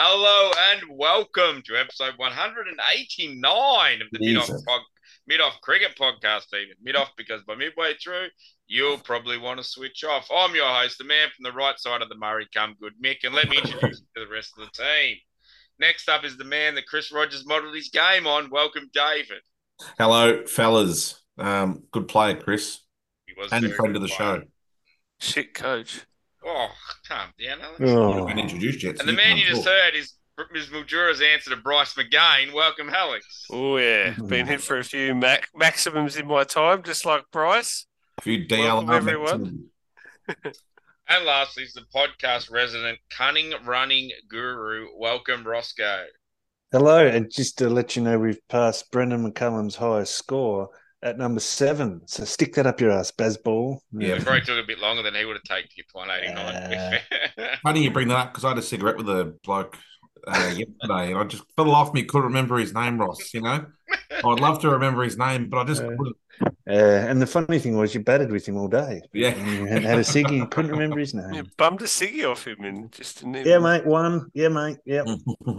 Hello and welcome to episode 189 of the Mid Off, pod, Mid Off Cricket Podcast, even. Mid Off because by midway through, you'll probably want to switch off. I'm your host, the man from the right side of the Murray, come good Mick, and let me introduce you to the rest of the team. Next up is the man that Chris Rogers modelled his game on. Welcome, David. Hello, fellas. Um, good player, Chris, He was and very friend of the player. show. Shit, coach. Oh, calm down, Alex. You Oh, haven't introduced yet. so And the man you just talk. heard is Ms. Mildura's answer to Bryce McGain. Welcome, Alex. Oh yeah, been here for a few mac- maximums in my time, just like Bryce. A few Welcome, everyone. And lastly is the podcast resident cunning running guru. Welcome, Roscoe. hello, and just to let you know, we've passed Brendan McCullum's highest score at number seven. So stick that up your ass, Bazball. Yeah. It probably took a bit longer than he would have taken to get to 189. Funny you bring that up because I had a cigarette with a bloke uh, yesterday, and I just for the life of me couldn't remember his name, Ross. You know, I'd love to remember his name, but I just Uh, couldn't. Uh, and the funny thing was, you batted with him all day. Yeah. And you had had a ciggy, you couldn't remember his You name. bummed a ciggy off him and just didn't even... Yeah, mate, one. Yeah, mate. Yep.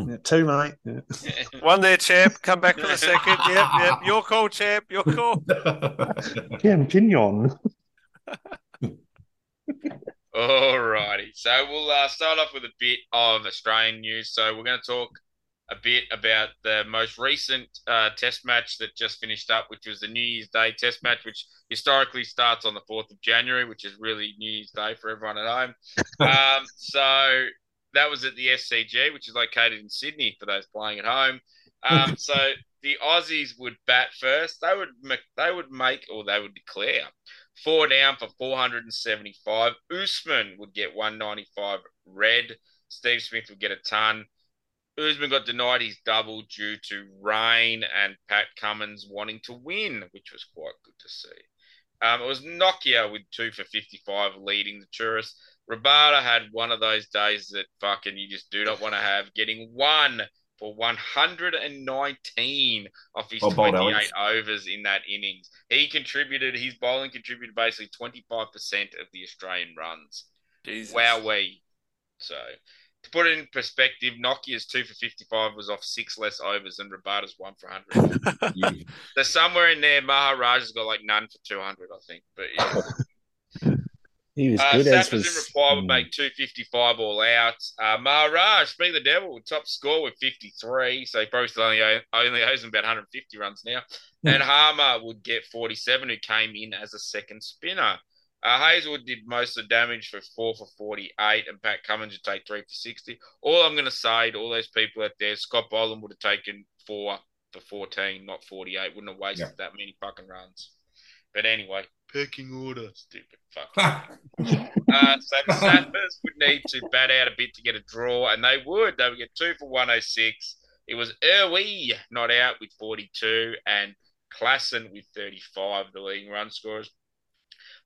Yeah, two, mate. Yeah. One there, champ. Come back for the second. Yep, yep. Your call, champ. Your call. Champignon. Alrighty. So we'll uh, start off with a bit of Australian news. So we're going to talk a bit about the most recent uh, test match that just finished up, which was the New Year's Day test match, which historically starts on the 4th of January, which is really New Year's Day for everyone at home. um, so that was at the SCG, which is located in Sydney for those playing at home. Um, so the Aussies would bat first. They would make, they would make or they would declare four down for 475. Usman would get 195 red. Steve Smith would get a ton. Usman got denied his double due to rain and Pat Cummins wanting to win, which was quite good to see. Um, it was Nortje with two for 55 leading the tourists. Rabada had one of those days that fucking you just do not want to have, getting one for 119 off his Well 28 overs in that innings. He contributed, his bowling contributed basically 25% of the Australian runs. Jesus. Wowee. So, to put it in perspective, Nortje's two for 55 was off six less overs than Rabada's one for 100. You- so, somewhere in there, Maharaj's got like none for 200, I think. But yeah. He was Uh, good as Saffers was. in reply would Mm. make 255 all out. Uh, Maharaj, speak the devil, top score with 53. So he probably still only, only owes him about 150 runs now. And Harmer would get 47, who came in as a second spinner. Uh, Hazlewood did most of the damage for four for 48, and Pat Cummins would take three for 60. All I'm going to say to all those people out there, Scott Boland would have taken four for 14, not 48. Wouldn't have wasted Yeah. that many fucking runs. But anyway, pecking order. Stupid fuck. Uh, so the Saffers would need to bat out a bit to get a draw, and they would. They would get two for 106. It was Erwee not out with 42, and Klaasen with 35, the leading run scorers.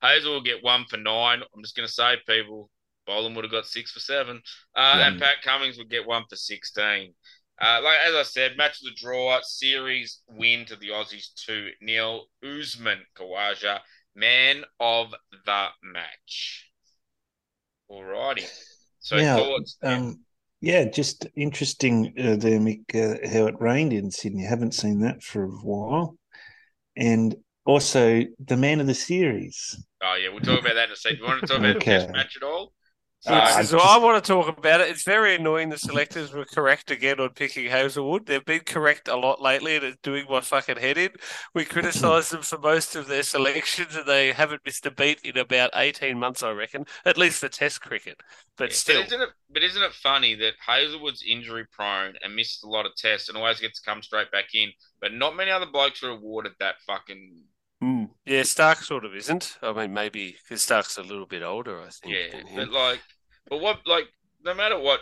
Hazlewood get one for nine. I'm just going to say, people, Boland would have got six for seven, uh, Yeah. and Pat Cummins would get one for 16. Uh, like as I said, match of the draw, series win to the Aussies 2 0. Usman Khawaja, man of the match. Alrighty. So Now, thoughts? Um, yeah, just interesting uh, there, Mick, uh, how it rained in Sydney. Haven't seen that for a while. And also the man of the series. Oh yeah, we'll talk about that in a second. You want to talk about Okay. the test match at all? Uh, Which I just- I want to talk about it. It's very annoying the selectors were correct again on picking Hazlewood. They've been correct a lot lately, and it's doing my fucking head in. We criticised them for most of their selections, and they haven't missed a beat in about eighteen months, I reckon, at least for Test cricket. But Yeah, still, But isn't it? But isn't it funny that Hazlewood's injury prone and misses a lot of tests and always gets to come straight back in, but not many other blokes are awarded that fucking Mm. yeah, Stark sort of isn't. I mean, maybe because Stark's a little bit older, I think. yeah. But like, but what like no matter what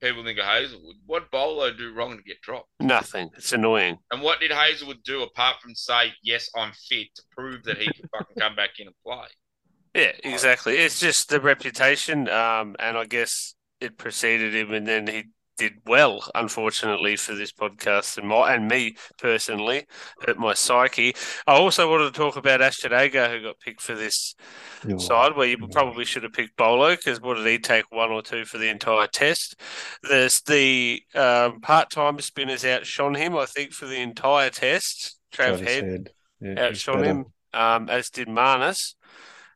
people think of Hazlewood, what bowler do wrong to get dropped? Nothing. It's annoying. And what did Hazlewood do apart from say yes, I'm fit to prove that he can fucking come back in and play? Yeah, exactly. It's just the reputation, um, and I guess it preceded him, and then he did well, unfortunately, for this podcast and my and me personally, hurt my psyche. I also wanted to talk about Ashton Agar, who got picked for this You're side, where you probably should have picked Bolo because what did he take one or two for the entire test? There's the um, part-time spinners outshone him, I think, for the entire test. Trav Head. Yeah, outshone him, um, as did Marnus.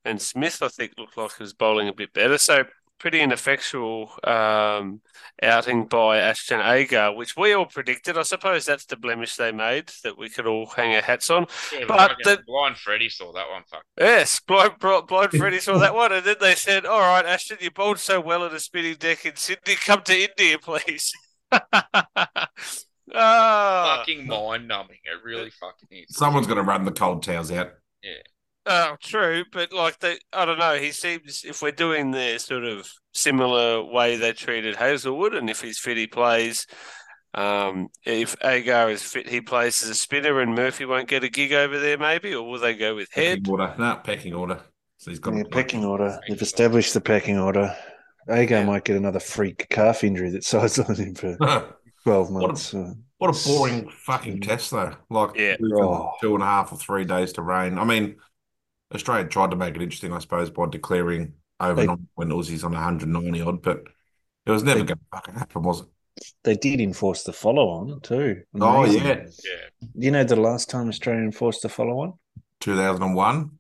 And Smith, I think, looked like he was bowling a bit better. So pretty ineffectual um, outing by Ashton Agar, which we all predicted. I suppose that's the blemish they made that we could all hang our hats on. Yeah, But fucking the- blind Freddy saw that one. Fuck. Yes, blind, blind, blind Freddie saw that one, and then they said, "All right, Ashton, you bowled so well at a spinning deck in Sydney. Come to India, please." Ah, fucking mind numbing. It really fucking is. Someone's going to run the cold towels out. Oh, true, but like they, I don't know. He seems if we're doing the sort of similar way they treated Hazlewood, and if he's fit, he plays. Um, if Agar is fit, he plays as a spinner, and Murphy won't get a gig over there, maybe, or will they go with Head? Pecking order. No, pecking order. So he's got Yeah, to pecking order. Pecking They've established the pecking order. Agar Yeah. might get another freak calf injury that sidelines him for order. 12 What a- months. What a boring fucking test, though. Like, Yeah. Oh. two and a half or three days to rain. I mean, Australia tried to make it interesting, I suppose, by declaring overnight when Aussie's on 190 odd, but it was never going to fucking happen, was it? They did enforce the follow on too. Oh, yeah. Yeah. You know the last time Australia enforced the follow on? 2001.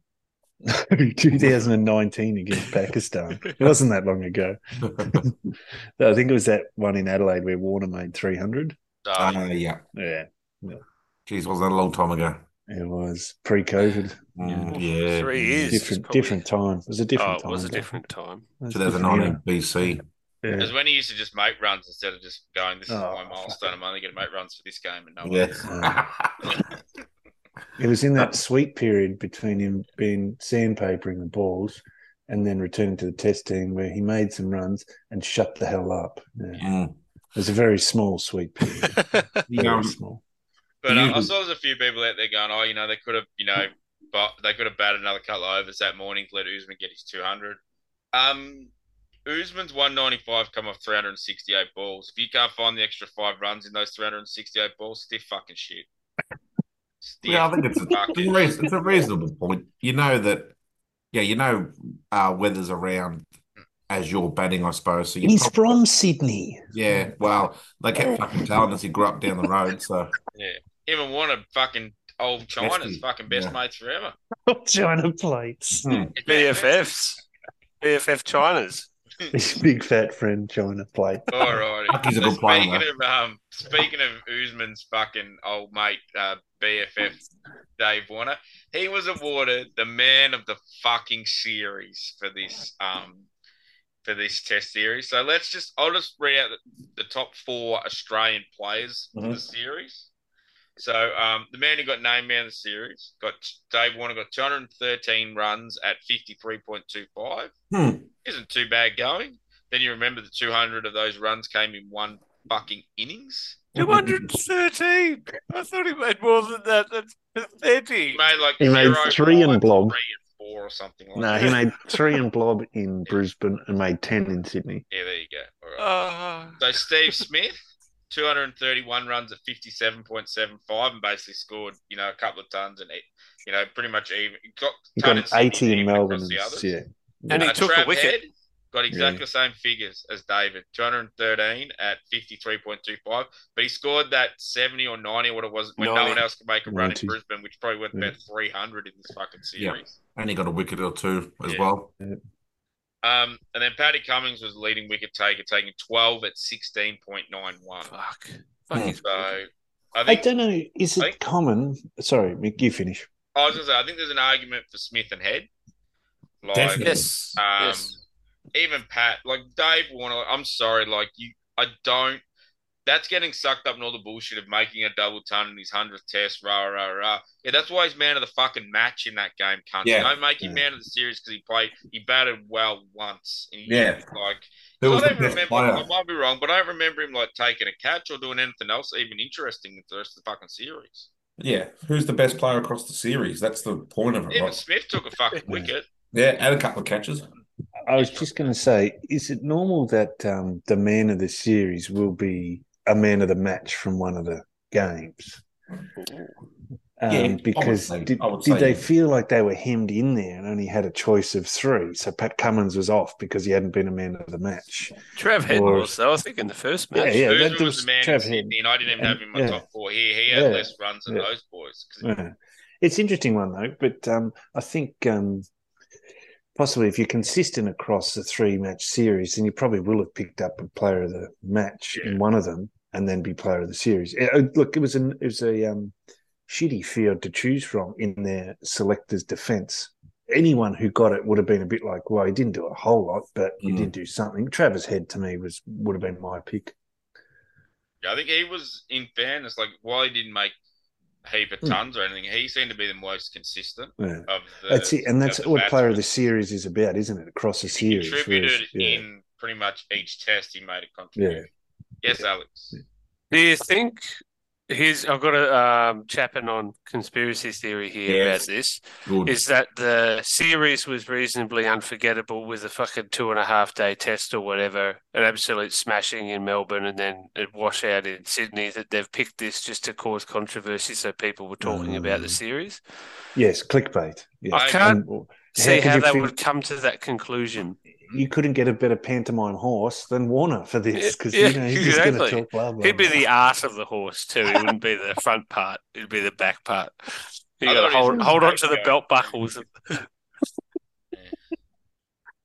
2019 against Pakistan. It wasn't that long ago. I think it was that one in Adelaide where Warner made 300. So, Uh, yeah. Yeah, Geez, wasn't that a long time ago? It was pre COVID. Mm, yeah. three years. Different, probably- different time. It was a Oh, different it time. was a different time. It was a different 2019 BC. era. Because when he used to just make runs instead of just going, this is Oh, my milestone. I'm only going to make runs for this game and no one Yeah. It was in that sweet period between him being sandpapering the balls and then returning to the test team where he made some runs and shut the hell up. Yeah. Mm. It was a very small sweet period. Very know, small. But uh, I Usually- saw there's a few people out there going, oh, you know, they could have, you know, but they could have batted another couple of overs that morning to let Usman get his 200. Um, Usman's 195 come off 368 balls. If you can't find the extra five runs in those 368 balls, stiff fucking shit. Stiff Yeah, I think it's a, it's, a reason, it's a reasonable point. You know that, yeah, you know, uh, weather's around as you're batting, I suppose. So you He's prob- from Sydney. yeah. Well, they kept fucking telling us he grew up down the road, so Yeah. Even one of fucking old China's fucking best Yeah. mates forever. China plates. hmm. BFFs, BFF Chinas. His big fat friend China plate. Alrighty. He's a So good player, speaking of um, speaking of Usman's fucking old mate, uh, BFF Dave Warner, he was awarded the man of the fucking series for this um for this test series. So let's just I'll just read out the, the top four Australian players for the series. So um, the man who got named man of the series got Dave Warner got 213 runs at 53.25 Hmm. isn't too bad going. Then you remember the 200 of those runs came in one fucking innings. 213. I thought he made more than that. That's pathetic. He made like He made zero, three and blob. three and four or something like No, that. he made three in Blob in Brisbane and made 10 in Sydney. Yeah, there you go. All right. Oh, so Steve Smith, 231 runs at 57.75 and basically scored, you know, a couple of tons and, you know, pretty much even. Got, He got an 80 in Melbourne. across the and- others. Yeah. And he Uh, took a wicket. Head got exactly Yeah. the same figures as David, 213 at 53.25. But he scored that 70 or 90, what it was, when no one else could make a run 90. in Brisbane, which probably went Yeah. about 300 in this fucking series. Yeah. series. and he got a wicket or two as Yeah. well. Um, and then Paddy Cummins was the leading wicket taker, taking 12 at 16.91. fuck. Hmm. Fucking So I I don't know. Is it think- common? Sorry, Mick, you finish. I was gonna say I think there's an argument for Smith and Head. Like Definitely. Yes. Um, yes. even Pat, like Dave Warner, I'm sorry, like you, I don't. That's getting sucked up in all the bullshit of making a double ton in his hundredth test, rah rah rah. Yeah, that's why he's man of the fucking match in that game, cunt. Yeah. Don't make him Yeah. man of the series because he played, he batted well once. And he, Yeah. like Who I don't the even best remember. player? I might be wrong, but I don't remember him like taking a catch or doing anything else even interesting in the rest of the fucking series. Yeah, who's the best player across the series? That's the point of it, Even right? Smith took a fucking Yeah. wicket. Yeah, and a couple of catches. I was just going to say, is it normal that um, the man of the series will be a man of the match from one of the games? Um, Yeah, because say- did, did they yes. feel like they were hemmed in there and only had a choice of three? So Pat Cummins was off because he hadn't been a man of the match. Trav Head Or- was, though, I think, in the first match. yeah. Boozer that was was the man Trav in Head. Sydney, and I didn't even And- have him in my yeah. top four. He he had Yeah. less runs than Yeah. those boys. Yeah. It's an interesting one though, but um, I think um, possibly if you're consistent across the three match series, then you probably will have picked up a player of the match Yeah. in one of them, and then be player of the series. Uh, uh, look, it was an it was a um, shitty field to choose from in their selectors' defence. Anyone who got it would have been a bit like, well, he didn't do a whole lot, but he Mm. did do something. Travis Head to me was would have been my pick. Yeah, I think he was, in fairness, like while he didn't make a heap of Hmm. tons or anything, he seemed to be the most consistent Yeah. of the. That's it, and that's what player of the series is about, isn't it? Across the He series, contributed whereas- yeah. in pretty much each test. He made a contribution. Yes, Alex. Do you think here's I've got a um, chapping on conspiracy theory here Yes. about this Good. is that the series was reasonably unforgettable with a fucking two and a half day test or whatever, an absolute smashing in Melbourne and then a washout in Sydney. That they've picked this just to cause controversy, so people were talking about the Mm. series. Yes, clickbait. Yeah. I can't And See could how they think- would come to that conclusion. Mm-hmm. You couldn't get a better pantomime horse than Warner for this because Yeah, you know he's just going to talk blah blah. He'd be blah. the arse of the horse too. He wouldn't be the front part. It'd be the back part. You got to thought he was hold hold on to the belt buckles.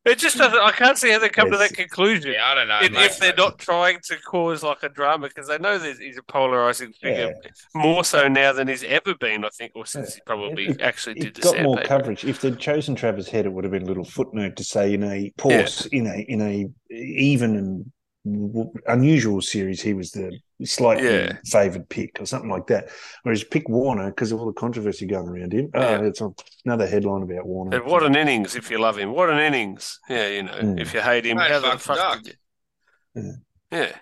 It just doesn't. I can't see how they come to that conclusion. Yeah, I don't know. if, mate. if they're not trying to cause like a drama, because they know that he's a polarizing figure, more so now than he's ever been. I think, or since he probably It- actually did It the got more sandpaper. coverage. If they'd chosen Travis Head, it would have been a little footnote to say in a pause in a in a even and w- unusual series, he was the slightly Yeah. favoured pick or something like that. Whereas pick Warner because of all the controversy going around him. Yeah. Oh, it's another headline about Warner. And what an innings if you love him. What an innings. Yeah, you know. Mm. If you hate him, Mate, how the fuck fuck duck. did Yeah. you? Yeah.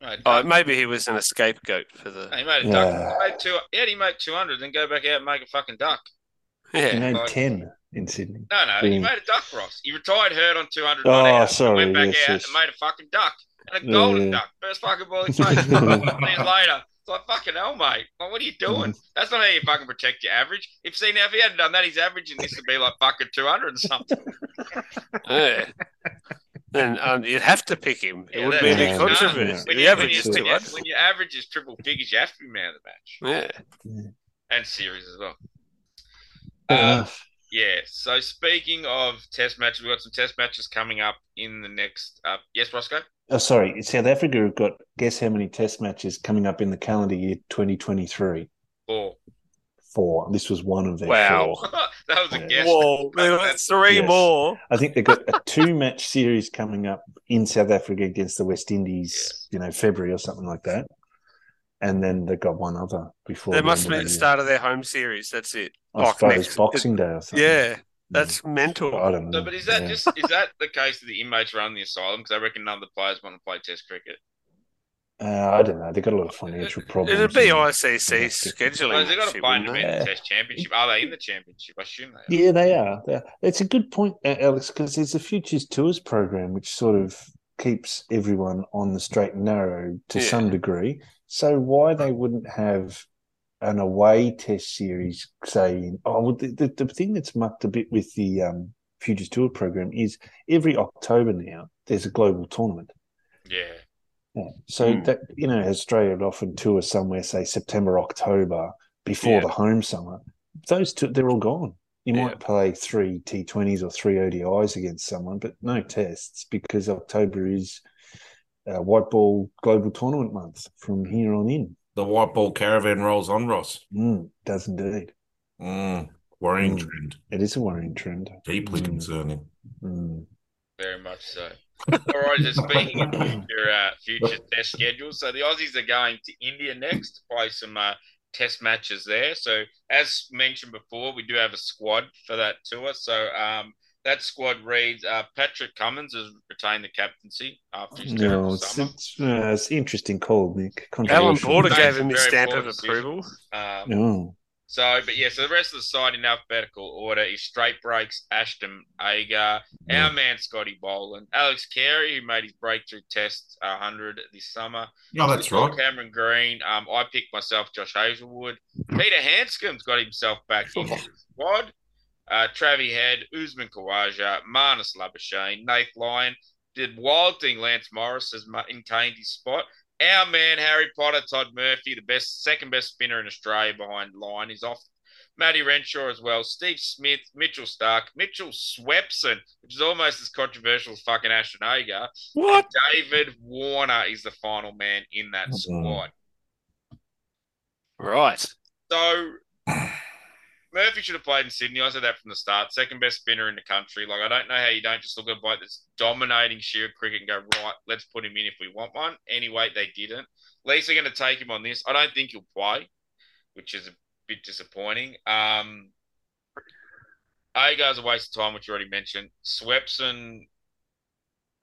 Mate, Oh, maybe he was an scapegoat for the. he made a Yeah. duck. He made two. Yeah, he made two hundred, then go back out and make a fucking duck. Yeah. he made Like- ten in Sydney. No, no, he made a duck, Ross. He retired hurt on 200 Oh, not out, sorry, went back yes, out yes. and made a fucking duck. And a golden yeah. duck. First fucking ball he played. Years later. It's like, fucking hell, mate. Like, what are you doing? That's not how you fucking protect your average. If see now, if he hadn't done that, his average in this would be like fucking 200 and something. Yeah. Then um, you'd have to pick him. It Yeah, would be any yeah, controversy. yeah. When The you, when, average you, when, you, when your average is triple figures, you have to be man of the match. Yeah. And series as well. Uh. Yeah. So speaking of test matches, we've got some test matches coming up in the next. Uh, yes, Roscoe. Oh, sorry, South Africa have got guess how many Test matches coming up in the calendar year 2023? Four. Four. This was one of their Wow. four. that was a Yeah. guess. Whoa, there's three Yes. more. I think they've got a two-match series coming up in South Africa against the West Indies, you know, February or something like that, and then they've got one other before. They the must end be of the start of their home series. That's it. I suppose next- Boxing Day or something. Yeah, that's mental. I don't know. So, but is that Yeah. just is that the case that the inmates run the asylum? Because I reckon none of the players want to play Test cricket. Uh, I don't know. They've got a lot of financial problems. It'd be ICC scheduling. Oh, they got to shit, play in the? Yeah. Test championship. Are they in the championship? I assume they are. Yeah, they are. They are. It's a good point, uh, Alex, because there's a Futures Tours program which sort of keeps everyone on the straight and narrow to Yeah. some degree. So why they wouldn't have an away test series, say, oh, well, the, the, the thing that's mucked a bit with the um, Futures Tour program is every October now there's a global tournament. Yeah. Yeah. So Hmm. that you know, Australia would often tour somewhere, say September, October, before Yeah. the home summer. Those two, they're all gone. You Yeah. might play three T20s or three ODIs against someone, but no tests because October is uh, white ball global tournament month from here on in. The white ball caravan rolls on, Ross. Mm, does indeed. Mm, worrying Mm. trend. It is a worrying trend. Deeply Mm. concerning. Mm. Very much so. All right, so speaking of future, uh, future test schedules, so the Aussies are going to India next to play some uh, test matches there. So, as mentioned before, we do have a squad for that tour. So, um, that squad reads uh, Patrick Cummins has retained the captaincy after his terrible No, it's, it's, uh, it's interesting call, Nick. Alan Controversial. Porter gave him his stamp of approval. Um, No. So, but yeah, so the rest of the side in alphabetical order is straight breaks, Ashton Agar, our man Scotty Boland, Alex Carey, who made his breakthrough test 100 this summer. Oh, that's right. Cameron Green. Um, I picked myself Josh Hazlewood. Peter Handscomb's got himself back into the squad. Uh, Travie Head, Usman Khawaja, Marnus Labuschagne, Nath Lyon. Did wild thing Lance Morris has maintained his spot. Our man Harry Potter, Todd Murphy, the best, second best spinner in Australia behind line, is off. Matty Renshaw as well, Steve Smith, Mitchell Stark, Mitchell Swepson, which is almost as controversial as fucking Ashton Agar. What? David Warner is the final man in that squad. Right. So Murphy should have played in Sydney. I said that from the start. Second best spinner in the country. Like I don't know how you don't just look at a this dominating sheer cricket and go right. Let's put him in if we want one. Anyway, they didn't. At they're going to take him on this. I don't think he'll play, which is a bit disappointing. Um, Agar's a waste of time, which you already mentioned. Swepson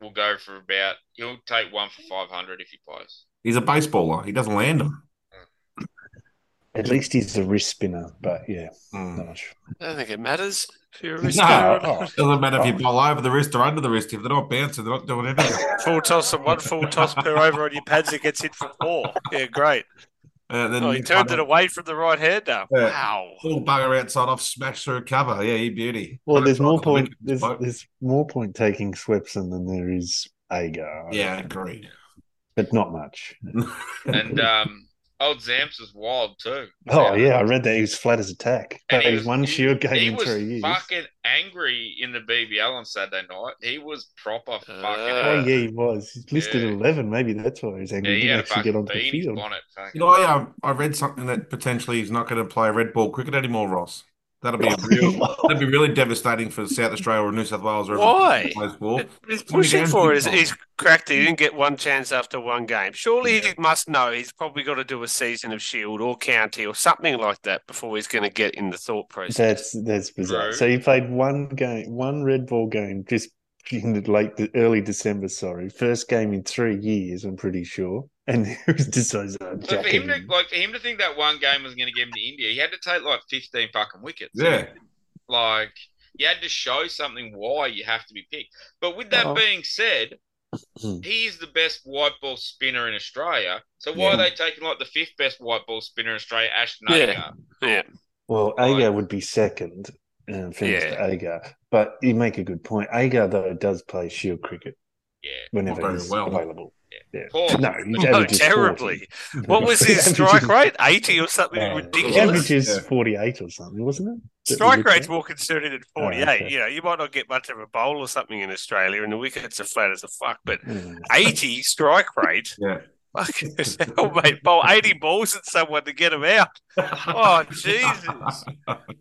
will go for about. He'll take one for five hundred if he plays. He's a baseballer. He doesn't land them. At least he's a wrist spinner, but yeah, Mm. not much. I don't think it matters if you're a wrist No, spinner or oh. not. Doesn't matter if you bowl over the wrist or under the wrist. If they're not bouncing, they're not doing anything. Full toss and one full toss per over on your pads that gets hit for four. Yeah, great. Uh, then Oh, he turned it away from the right hander. Yeah. Wow. Little bugger outside off, smash through a cover. Yeah, he beauty. Well, there's more point. There's, there's more point taking Swepson than there is Agar. Yeah, reckon. agreed. but not much. And um, old Zamps was wild too. Oh yeah, I read that he was flat as a tack. And But he he's one he- shield game he in was three years. fucking angry in the BBL on Saturday night. He was proper fucking. Oh Uh, yeah, he was. He's listed Yeah. eleven. Maybe that's why he's yeah, angry. he he had didn't a actually get fucking onto the field. bonnet. fucking- You know, I, um, I read something that potentially he's not going to play red ball cricket anymore, Ross. That'll be a real. that'd be really devastating for South Australia or New South Wales. Or Why? He's pushing for it. He's, he's cracked it. He didn't get one chance after one game. Surely he must know he's probably got to do a season of Shield or County or something like that before he's going to get in the thought process. That's that's bizarre. True. So he played one game, one red ball game, just in late, early December. Sorry, first game in three years. I'm pretty sure, and he was just so But for him to like for him to think that one game was going to get him to India, he had to take like fifteen fucking wickets. Yeah. like you had to show something why you have to be picked. But with that Oh. being said, Hmm. he's the best white ball spinner in Australia. So why are they taking like the fifth best white ball spinner in Australia, Ashton Yeah. Agar? yeah. Well, Right. Agar would be second, in fairness Yeah. to Agar. But you make a good point. Agar though does play shield cricket Yeah. whenever very he's well. available. Yeah. Yeah. Poor. No, he No, averages 40. terribly. What was his strike rate? 80 or something Yeah. He ridiculous? average is 48 or something, wasn't it? Strike rate's more concerning than 48. Oh, okay. You know, you might not get much of a bowl or something in Australia, and the wickets are flat as a fuck, but Mm. 80 strike rate? Yeah. Fucking hell, mate. Bowl 80 balls at someone to get them out. Oh, Jesus.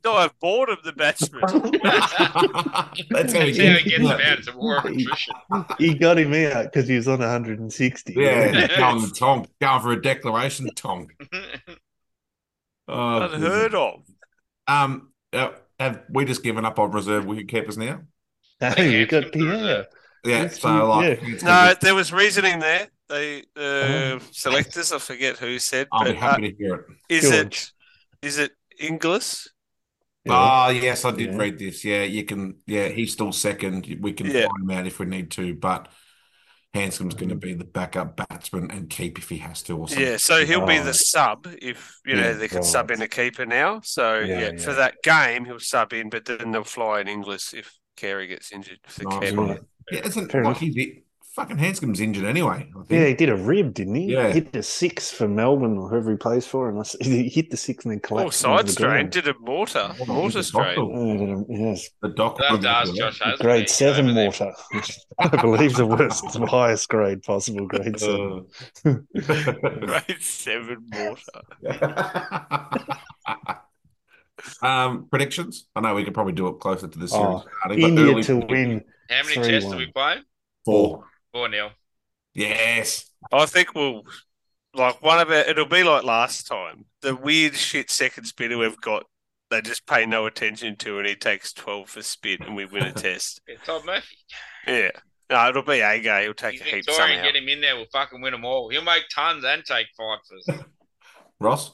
No, I've bored of the batsman. That's how he That's how he gets gets him out. It's a war of attrition. He got him out because he was on 160. Yeah, going the tonk, going for a declaration tonk. Oh, Unheard of. Um, uh, have we just given up on reserve wicketkeepers now? No, think you got Handscomb's the Pierre. Yeah, so like, yeah. No, there was reasoning there. They uh, Oh. selectors, I forget who said, I'll be but uh, happy to hear it. is it George. is it Inglis? Oh, yes, I did Yeah. read this. Yeah, you can. Yeah, he's still second. We can Yeah. find him out if we need to, but Handscomb's going to be the backup batsman and keep if he has to, or something. Yeah, so he'll be Oh. the sub if you know Yeah, they can sub in a keeper now. So yeah, Yeah, for that game he'll sub in, but then they'll fly in Inglis if Carey gets injured. If the Nice Carey- Yeah, isn't Fair like he's fucking Handscomb's injured anyway. I think. Yeah, he did a rib, didn't he? Yeah. Hit the six for Melbourne or whoever he plays for, and I s- he hit the six and then collapsed. Oh, collapsed. side onto the strain. ground. Did a mortar. Oh, Mortar he's a strain. doctor. Oh, yes, The doctor. We'll have to ask Josh Hazlewood. grade seven over mortar. I believe the worst, the highest grade possible, grade seven. Uh, Grade seven mortar. um, predictions. I know we could probably do it closer to the series Oh, starting, but India early to win. How many Three, tests are we playing? four. Four nil. Yes. I think we'll like one of it. It'll be like last time. The weird shit second spinner we've got. They just pay no attention to, and he takes twelve for spin, and we win a test. Yeah, Todd Murphy. Yeah. No, it'll be Agar. He'll take He's a heap Victorian. somehow. Get him in there. We'll fucking win them all. He'll make tons and take fifers. Ross.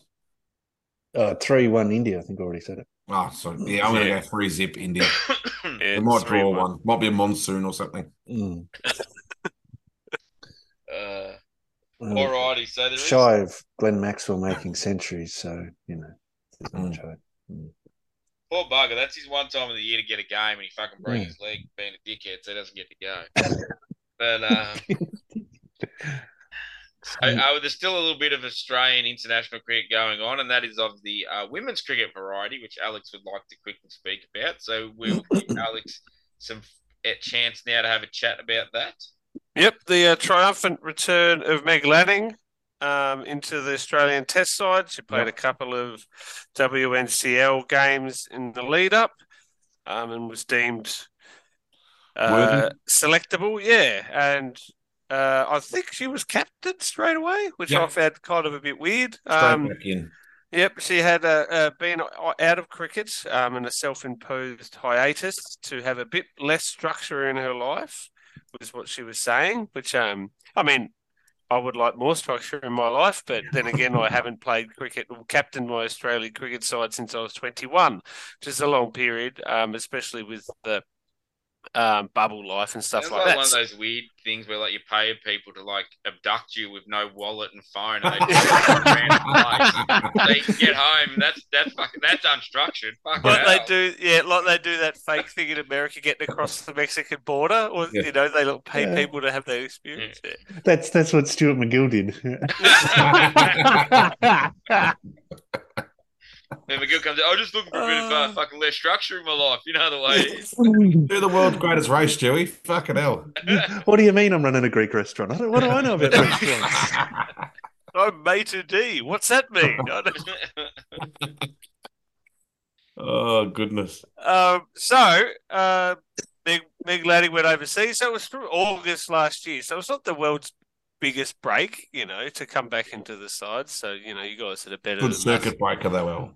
Uh, three one India. I think I already said it. Oh, so yeah, I'm gonna Yeah. go three zip India. Yeah, They might draw 3-1. one. Might be a monsoon or something. Mm. Uh, alrighty, so there is shy of Glenn Maxwell making centuries, so you know, there's not Mm. much hope. poor bugger. That's his one time of the year to get a game, and he fucking broke Yeah. his leg being a dickhead, so he doesn't get to go. but um, so, uh, there's still a little bit of Australian international cricket going on, and that is of the uh, women's cricket variety, which Alex would like to quickly speak about. So we'll give Alex some a chance now to have a chat about that. Yep, the uh, triumphant return of Meg Lanning um, into the Australian Test side. She played Yep. a couple of WNCL games in the lead up um, and was deemed uh, selectable. Yeah, and uh, I think she was captain straight away, which I found kind of a bit weird. Um, back in. Yep, she had uh, been out of cricket um, in a self-imposed hiatus to have a bit less structure in her life, was what she was saying. Which, um, I mean, I would like more structure in my life, but then again, I haven't played cricket or captained my Australian cricket side since I was 21, which is a long period, um, especially with the um, bubble life and stuff It's like like that. one of those weird things where like you pay people to like abduct you with no wallet and phone, and they just go to a random place. So can get home. That's that's fucking that's unstructured. Fuck Like they do, yeah, like they do that fake thing in America getting across the Mexican border, or Yeah. you know, they look pay Yeah. people to have that experience. Yeah. That's that's what Stuart MacGill did. Then MacGill comes out. I'm just looking for a bit of uh, Uh. fucking less structure in my life. You know the way it is. Do the world's greatest race, Stewie. Fucking hell. what do you mean I'm running a Greek restaurant? I don't, what do I know about restaurants? I'm maitre d. What's that mean? Oh goodness. um, so, uh, Meg, Meg Lanning went overseas. So it was through August last year. So it's not the world's biggest break, you know, to come back into the side. So you know, you guys did a better. Good than circuit us. breaker though. Well,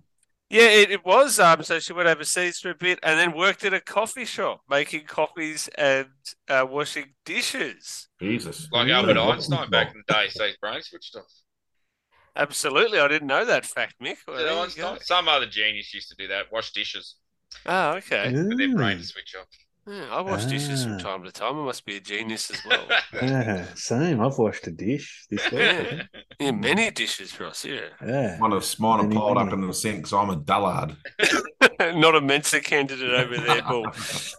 Yeah, it, it was. Um, so she went overseas for a bit and then worked at a coffee shop, making coffees and uh, washing dishes. Jesus. like Yeah. Albert Einstein back in the day, so his brain switched off. Absolutely, I didn't know that fact, Mick. Well, Yeah, Einstein. Some other genius used to do that. Wash dishes Oh, okay. for their brain to switch off. Yeah, I wash dishes from Ah. time to time. I must be a genius as well. Ah, same. I've washed a dish this week. yeah. yeah, many dishes, Ross. Yeah, Yeah. Mine have mine are Many, piled up in the sink, so I'm a dullard. not a Mensa candidate over there, Bull.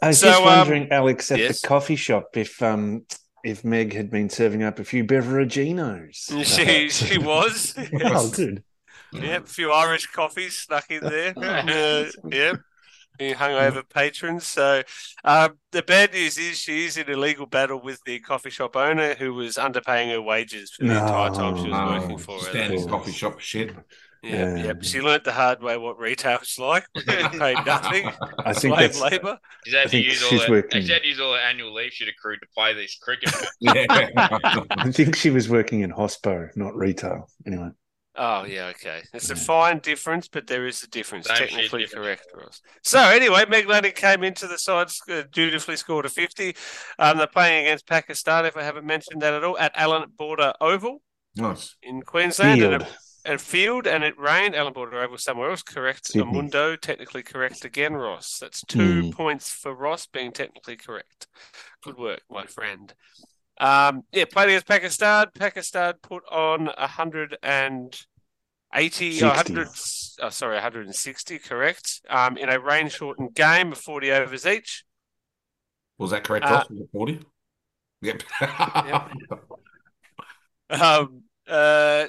I was So, just um, wondering, Alex, at yes? the coffee shop, if um if Meg had been serving up a few beveraginos. She she was. oh, good. Yep, a few Irish coffees snuck in there. Uh, yep. You hung over patrons. So um, the bad news is she is in a legal battle with the coffee shop owner who was underpaying her wages for the entire time she was No. working for her. standard That's- coffee shop shit. Yep, Yeah. yep. She learnt the hard way what retail's like. We're paid nothing. I think Slave that's labour. She's had I to think use all she's her, working- she's had to use all her annual leave she'd accrued to play these cricket. Yeah. I think she was working in hospo, not retail. Anyway. Oh yeah, okay. It's a fine difference, but there is a difference. Same technically correct, Ross. So anyway, Meg Lanning came into the side, uh, dutifully scored a fifty. Um, they're playing against Pakistan. If I haven't mentioned that at all, at Allan Border Oval nice. in Queensland, and, Field. it, and field, and it rained. Allan Border Oval somewhere else. Correct. Sydney. Mundo, technically correct again, Ross. That's two Hmm. points for Ross being technically correct. Good work, my friend. Um, yeah, played against Pakistan. Pakistan put on a hundred and eighty, oh, 60. 100, oh, sorry, 160, correct. Um, in a rain shortened game of 40 overs each. Was that correct, Uh, Ross? Was it 40? Yep. Um, uh,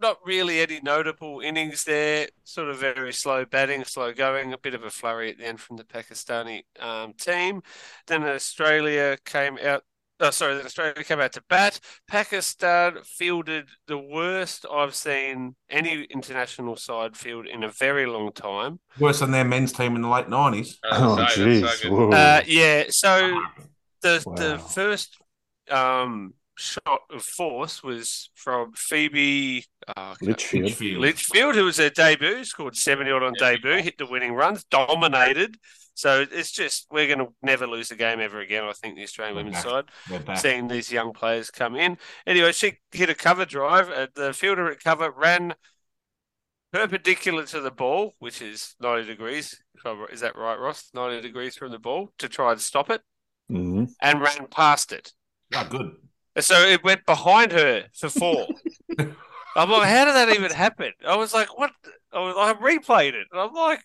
not really any notable innings there. Sort of very slow batting, slow going. A bit of a flurry at the end from the Pakistani um, team. Then Australia came out. Oh, sorry, then Australia came out to bat. Pakistan fielded the worst I've seen any international side field in a very long time. Worse than their men's team in the late 90s. Oh, So, that's so jeez. Uh, yeah, so the the first um, shot of force was from Phoebe uh, Litchfield. Litchfield. Litchfield, who was her debut, scored 70 odd on Yeah, debut, hit the winning runs, dominated. So it's just, we're going to never lose a game ever again, I think, the Australian women's side, seeing these young players come in. Anyway, she hit a cover drive. Uh, the fielder at cover ran perpendicular to the ball, which is 90 degrees. Is that right, Ross? 90 degrees from the ball to try and stop it hmm and ran past it. Oh, good. So it went behind her for four. I'm like, how did that even happen? I was like, what? I, was, I replayed it. And I'm like,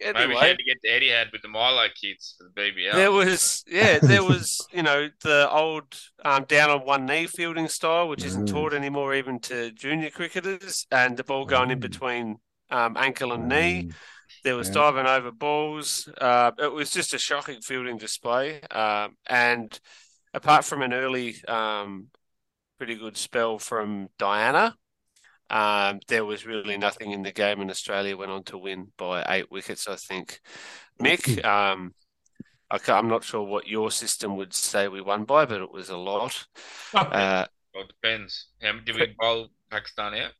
Maybe she anyway. had to get the had with the Milo kids for the BBL. There was, yeah, there was, you know, the old um, down on one knee fielding style, which isn't taught anymore even to junior cricketers, and the ball going in between um, ankle and knee. There was Yeah. diving over balls. Uh, it was just a shocking fielding display. Um, and apart from an early, um, pretty good spell from Diana, um, there was really nothing in the game, and Australia went on to win by eight wickets, I think. Mick, um, I ca- I'm not sure what your system would say we won by, but it was a lot. Uh, Well, it depends. How did we bowl Pakistan out?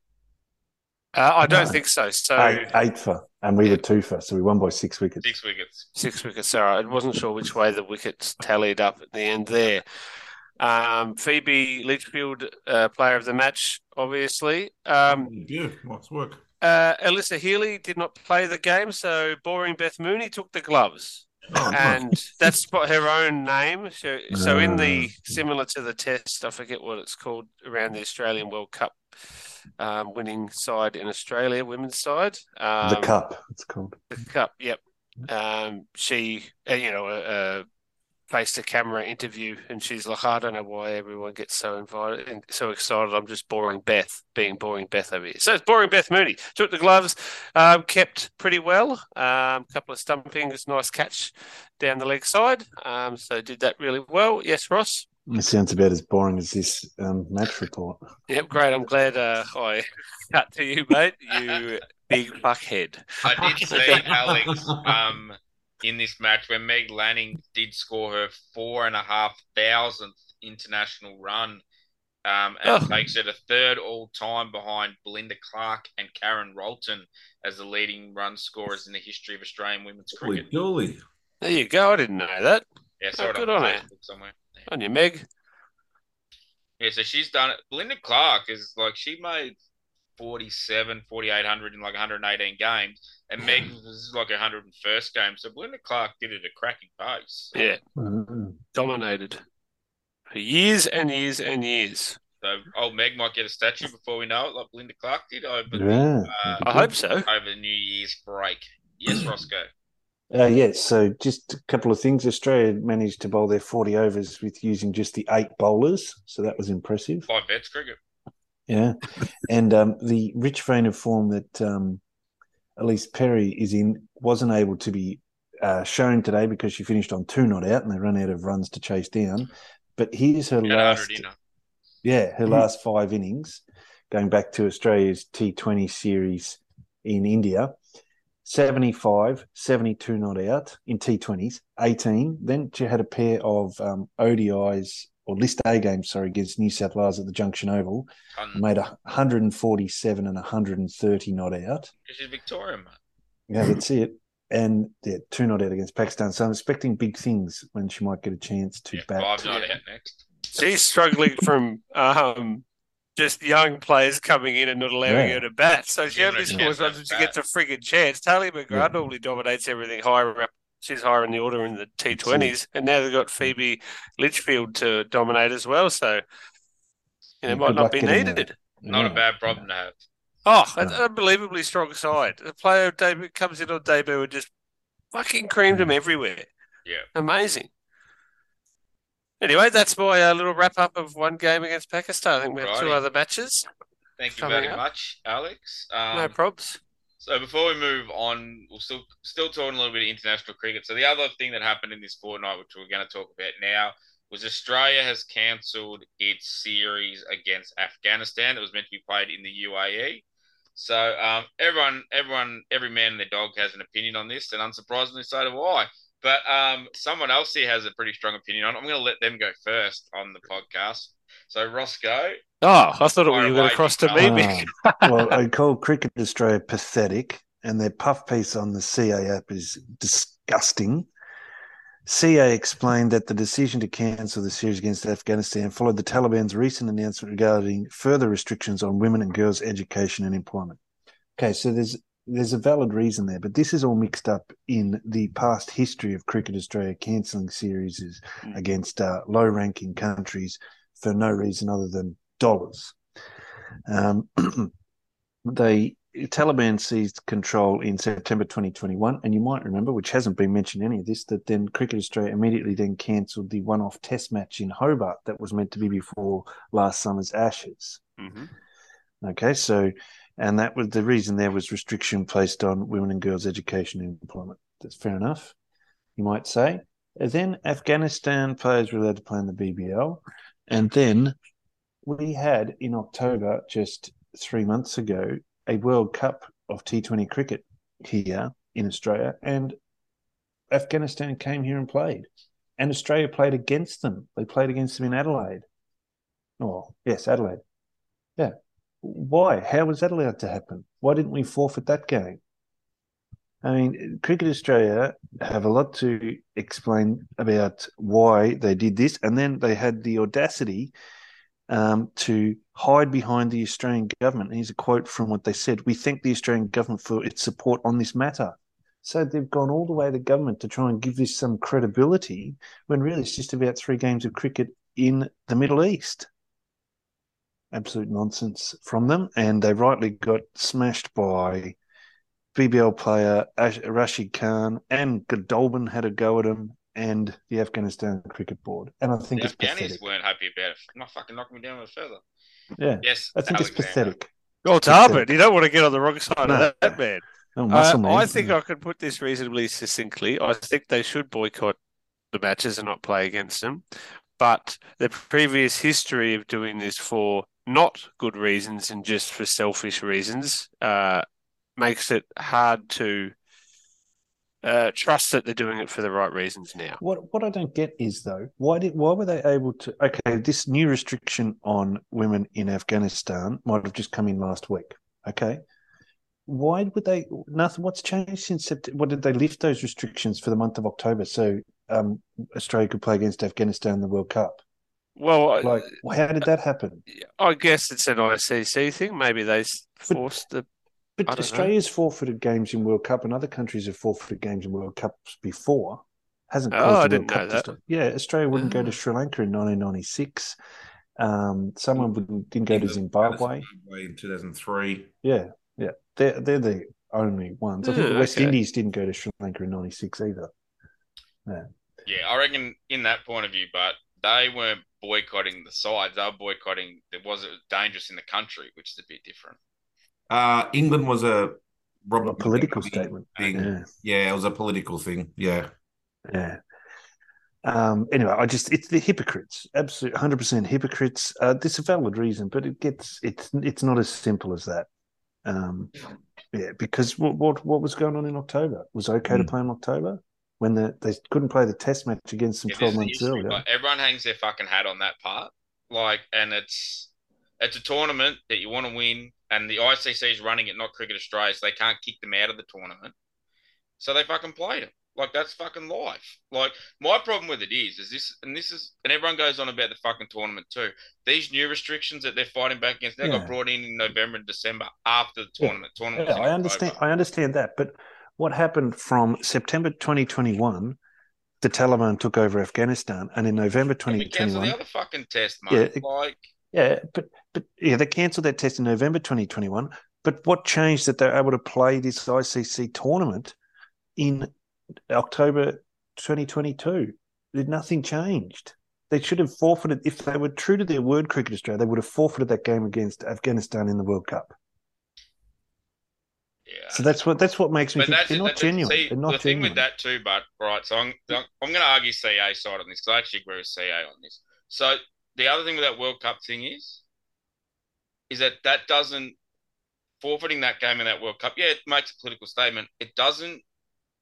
uh, I don't No. think so. So Eight, eight for, and we were two for, so we won by six wickets. Six wickets. Six wickets. Sorry, I wasn't sure which way the wickets tallied up at the end there. Um, Phoebe Litchfield, uh, player of the match, obviously. Um, yeah, nice work. uh, Alyssa Healy did not play the game, so boring Beth Mooney took the gloves, Oh, nice. and that's what her own name. So, so in the Ah. similar to the test, I forget what it's called around the Australian World Cup. Um, winning side in Australia, women's side. Um, the cup, it's called. the cup, yep. Um, she, uh, you know, faced a camera interview, and she's like, "I don't know why everyone gets so invited and so excited. I'm just boring Beth, being boring Beth over here." So it's boring Beth Mooney took the gloves, um, kept pretty well. Um, couple of stumpings, nice catch down the leg side. Um, so did that really well. Yes, Ross. It sounds about as boring as this um, match report. Yep, great. I'm glad uh, I cut to you, mate. You big fuckhead. I did see Alex um, in this match where Meg Lanning did score her four and a half thousandth international run. Um, and Oh. takes it a third all time behind Belinda Clark and Karen Rolton as the leading run scorers in the history of Australian women's Holy cricket. jolly. There you go. I didn't know that. Yeah, Oh, saw good on on her. Facebook somewhere. On you, Meg. Yeah, so she's done it. Belinda Clark is like she made 47, 4,800 in like 118 games, and Meg was like her 101st game. So Belinda Clark did it at a cracking pace. Yeah, Mm. dominated for years and years and years. So old Meg might get a statue before we know it, like Belinda Clark did over Yeah. uh, I hope so. over the New Year's break. Yes, Roscoe. Uh, yes, so just a couple of things. Australia managed to bowl their 40 overs with using just the eight bowlers, so that was impressive. Five bets cricket. Yeah. and um, the rich vein of form that um, Ellyse Perry is in wasn't able to be uh, shown today because she finished on two not out and they run out of runs to chase down. But here's her Got 100 last, yeah, her Mm. last five innings, going back to Australia's T20 series in India. 75, 72 not out in T20s, 18. Then she had a pair of um, ODIs or list A game, sorry, against New South Wales at the Junction Oval. Ton. Made a 147 and 130 not out. She's Victorian, mate. Yeah, that's it. And yeah, two not out against Pakistan. So I'm expecting big things when she might get a chance to Yeah, bat. five not out next. She's struggling from um, just young players coming in and not allowing Yeah. her to bat. So she only scores has runs when she gets a frigging chance. Tahlia McGrath Yeah. normally dominates everything higher up. She's higher in the order in the T20s. And now they've got Phoebe Litchfield to dominate as well. So, you know, Yeah, might not be needed. that. Not Yeah. a bad problem to have. Oh, an Yeah. unbelievably strong side. The player debut comes in on debut and just fucking creamed them everywhere. Yeah. Amazing. Anyway, that's my uh, little wrap up of one game against Pakistan. I think we have two other matches. Thank you very up. much, Alex. Um, no probs. So before we move on, we'll still still talking a little bit of international cricket. So the other thing that happened in this fortnight, which we're going to talk about now, was Australia has cancelled its series against Afghanistan. It was meant to be played in the UAE. So um, everyone, everyone, every man and their dog has an opinion on this, and unsurprisingly, so do I. But um, someone else here has a pretty strong opinion on. I'm going to let them go first on the podcast. So Roscoe, Oh, I thought it Fire was going away, to cross to me. fella. Mick. Ah, well, I call Cricket Australia pathetic, and their puff piece on the CA app is disgusting. CA explained that the decision to cancel the series against Afghanistan followed the Taliban's recent announcement regarding further restrictions on women and girls' education and employment. Okay, so there's there's a valid reason there, but this is all mixed up in the past history of Cricket Australia cancelling series Mm. against uh, low-ranking countries for no reason other than dollars. Um, they Taliban seized control in September 2021, and you might remember, which hasn't been mentioned any of this, that then Cricket Australia immediately then cancelled the one-off Test match in Hobart that was meant to be before last summer's Ashes. Mhm. Okay, so and that was the reason there was restriction placed on women and girls' education and employment. That's fair enough, you might say. And then Afghanistan players were allowed to play in the BBL, and then we had in October, just three months ago, a World Cup of T20 cricket here in Australia, and Afghanistan came here and played, and Australia played against them. They played against them in Adelaide. Oh, yes, Adelaide. Yeah. Why? How was that allowed to happen? Why didn't we forfeit that game? I mean, Cricket Australia have a lot to explain about why they did this, and then they had the audacity um, to hide behind the Australian government. And here's a quote from what they said: "We thank the Australian government for its support on this matter." So they've gone all the way to government to try and give this some credibility, when really it's just about three games of cricket in the Middle East absolute nonsense from them, and they rightly got smashed by BBL player Ash- Rashid Khan and Godolphin had a go at him, and the Afghanistan Cricket Board. And I think The it's Afghanis pathetic. weren't happy about it. Not fucking knock me down with a feather. Yeah, Yes, I think it's Alexander. pathetic. Oh, it's Pathetic. Harvard. You don't want to get on the wrong side No. of that, that man. Oh, Uh, man. I think I can put this reasonably succinctly. I think they should boycott the matches and not play against them. But the previous history of doing this for not good reasons and just for selfish reasons uh, makes it hard to uh, trust that they're doing it for the right reasons now. What what I don't get is though, why did why were they able to? Okay, this new restriction on women in Afghanistan might have just come in last week. Okay, why would they? Nothing. What's changed since September? What did they lift those restrictions for the month of October so um, Australia could play against Afghanistan in the World Cup? Well, I- Like, how did that happen? I guess it's an ICC thing. Maybe they s- forced the. But don't know. Australia's forfeited games in World Cup, and other countries have forfeited games in World Cups before. Hasn't Oh, I the didn't World Cup know to that. stop. Yeah, Australia wouldn't go Ah. to Sri Lanka in 1996. Um, someone wouldn't, didn't go to Zimbabwe. Zimbabwe in 2003. Yeah, yeah, they're they're the only ones. I think Yeah, the West okay. Indies didn't go to Sri Lanka in '96 either. Yeah. Yeah, I reckon in that point of view, but they weren't boycotting the sides. They were boycotting it was it dangerous in the country, which is a bit different. Uh, England was a A political Mugabe statement. thing. Yeah, Yeah, it was a political thing. Yeah. yeah. Um, anyway, I just it's the hypocrites, absolute 100 percent hypocrites. Uh, there's a valid reason, but it gets it's it's not as simple as that. Um, yeah, because what what what was going on in October? It was okay to Mm. play in October when the, they couldn't play the Test match against them Yeah, 12 months earlier. Like, everyone hangs their fucking hat on that part. Like, and it's it's a tournament that you want to win, and the ICC is running it, not Cricket Australia, so they can't kick them out of the tournament. So they fucking played it. Like that's fucking life. Like my problem with it is, is this, and this is, and everyone goes on about the fucking tournament too. These new restrictions that they're fighting back against, they Yeah. got brought in in November and December after the Yeah. tournament. Tournament. Yeah, I understand. October. I understand that, but what happened from September 2021? The Taliban took over Afghanistan, and in November Can we cancel 2021, the other fucking test, mate? Yeah, like yeah, but but yeah, they cancelled that test in November 2021. But what changed that they're able to play this ICC tournament in October 2022? Did nothing changed? They should have forfeited if they were true to their word, Cricket Australia. They would have forfeited that game against Afghanistan in the World Cup. Yeah. So that's what that's what makes me But think that's they're not genuine. See, they're not the thing genuine. with that too, but right. So I'm I'm going to argue CA side on this because I actually agree with CA on this. So the other thing with that World Cup thing is, is that that doesn't forfeiting that game in that World Cup. Yeah, it makes a political statement. It doesn't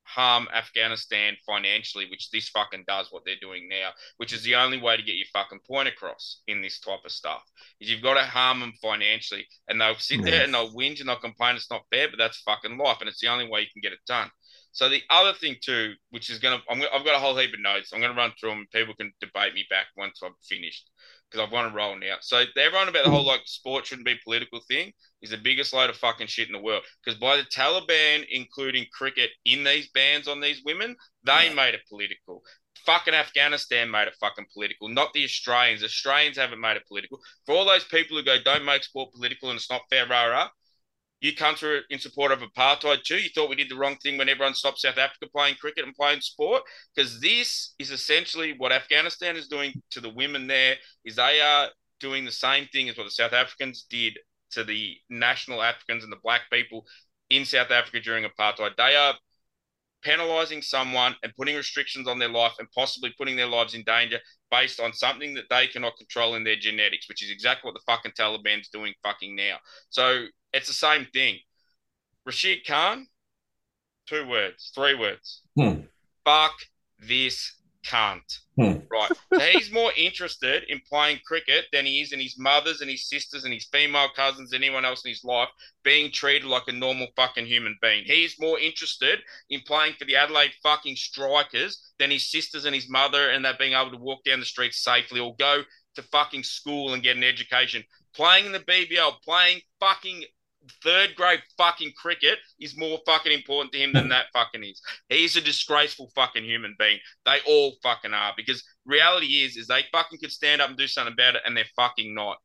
harm Afghanistan financially, which this fucking does what they're doing now, which is the only way to get your fucking point across in this type of stuff. Is you've got to harm them financially, and they'll sit Yeah. there and they'll whinge and they'll complain it's not fair, but that's fucking life, and it's the only way you can get it done. So the other thing too, which is gonna, I'm, gonna- I've got a whole heap of notes. I'm gonna run through them. People can debate me back once I've finished, because I've won a roll now. So everyone about the whole like sport shouldn't be political thing is the biggest load of fucking shit in the world. Because by the Taliban including cricket in these bans on these women, they Yeah. made it political. Fucking Afghanistan made it fucking political, not the Australians. Australians haven't made it political. For all those people who go, don't make sport political and it's not fair, rah rah. You come through in support of apartheid too. You thought we did the wrong thing when everyone stopped South Africa playing cricket and playing sport because this is essentially what Afghanistan is doing to the women there is they are doing the same thing as what the South Africans did to the national Africans and the black people in South Africa during apartheid. They are penalizing someone and putting restrictions on their life and possibly putting their lives in danger based on something that they cannot control in their genetics, which is exactly what the fucking Taliban's doing fucking now. So it's the same thing. Rashid Khan, two words, three words. Hmm. Fuck this cunt. Hmm. Right. So he's more interested in playing cricket than he is in his mothers and his sisters and his female cousins, anyone else in his life being treated like a normal fucking human being. He's more interested in playing for the Adelaide fucking Strikers than his sisters and his mother and that being able to walk down the streets safely or go to fucking school and get an education. Playing in the BBL, playing fucking third grade fucking cricket is more fucking important to him than that fucking is. He's a disgraceful fucking human being. They all fucking are because reality is is they fucking could stand up and do something about it and they're fucking not.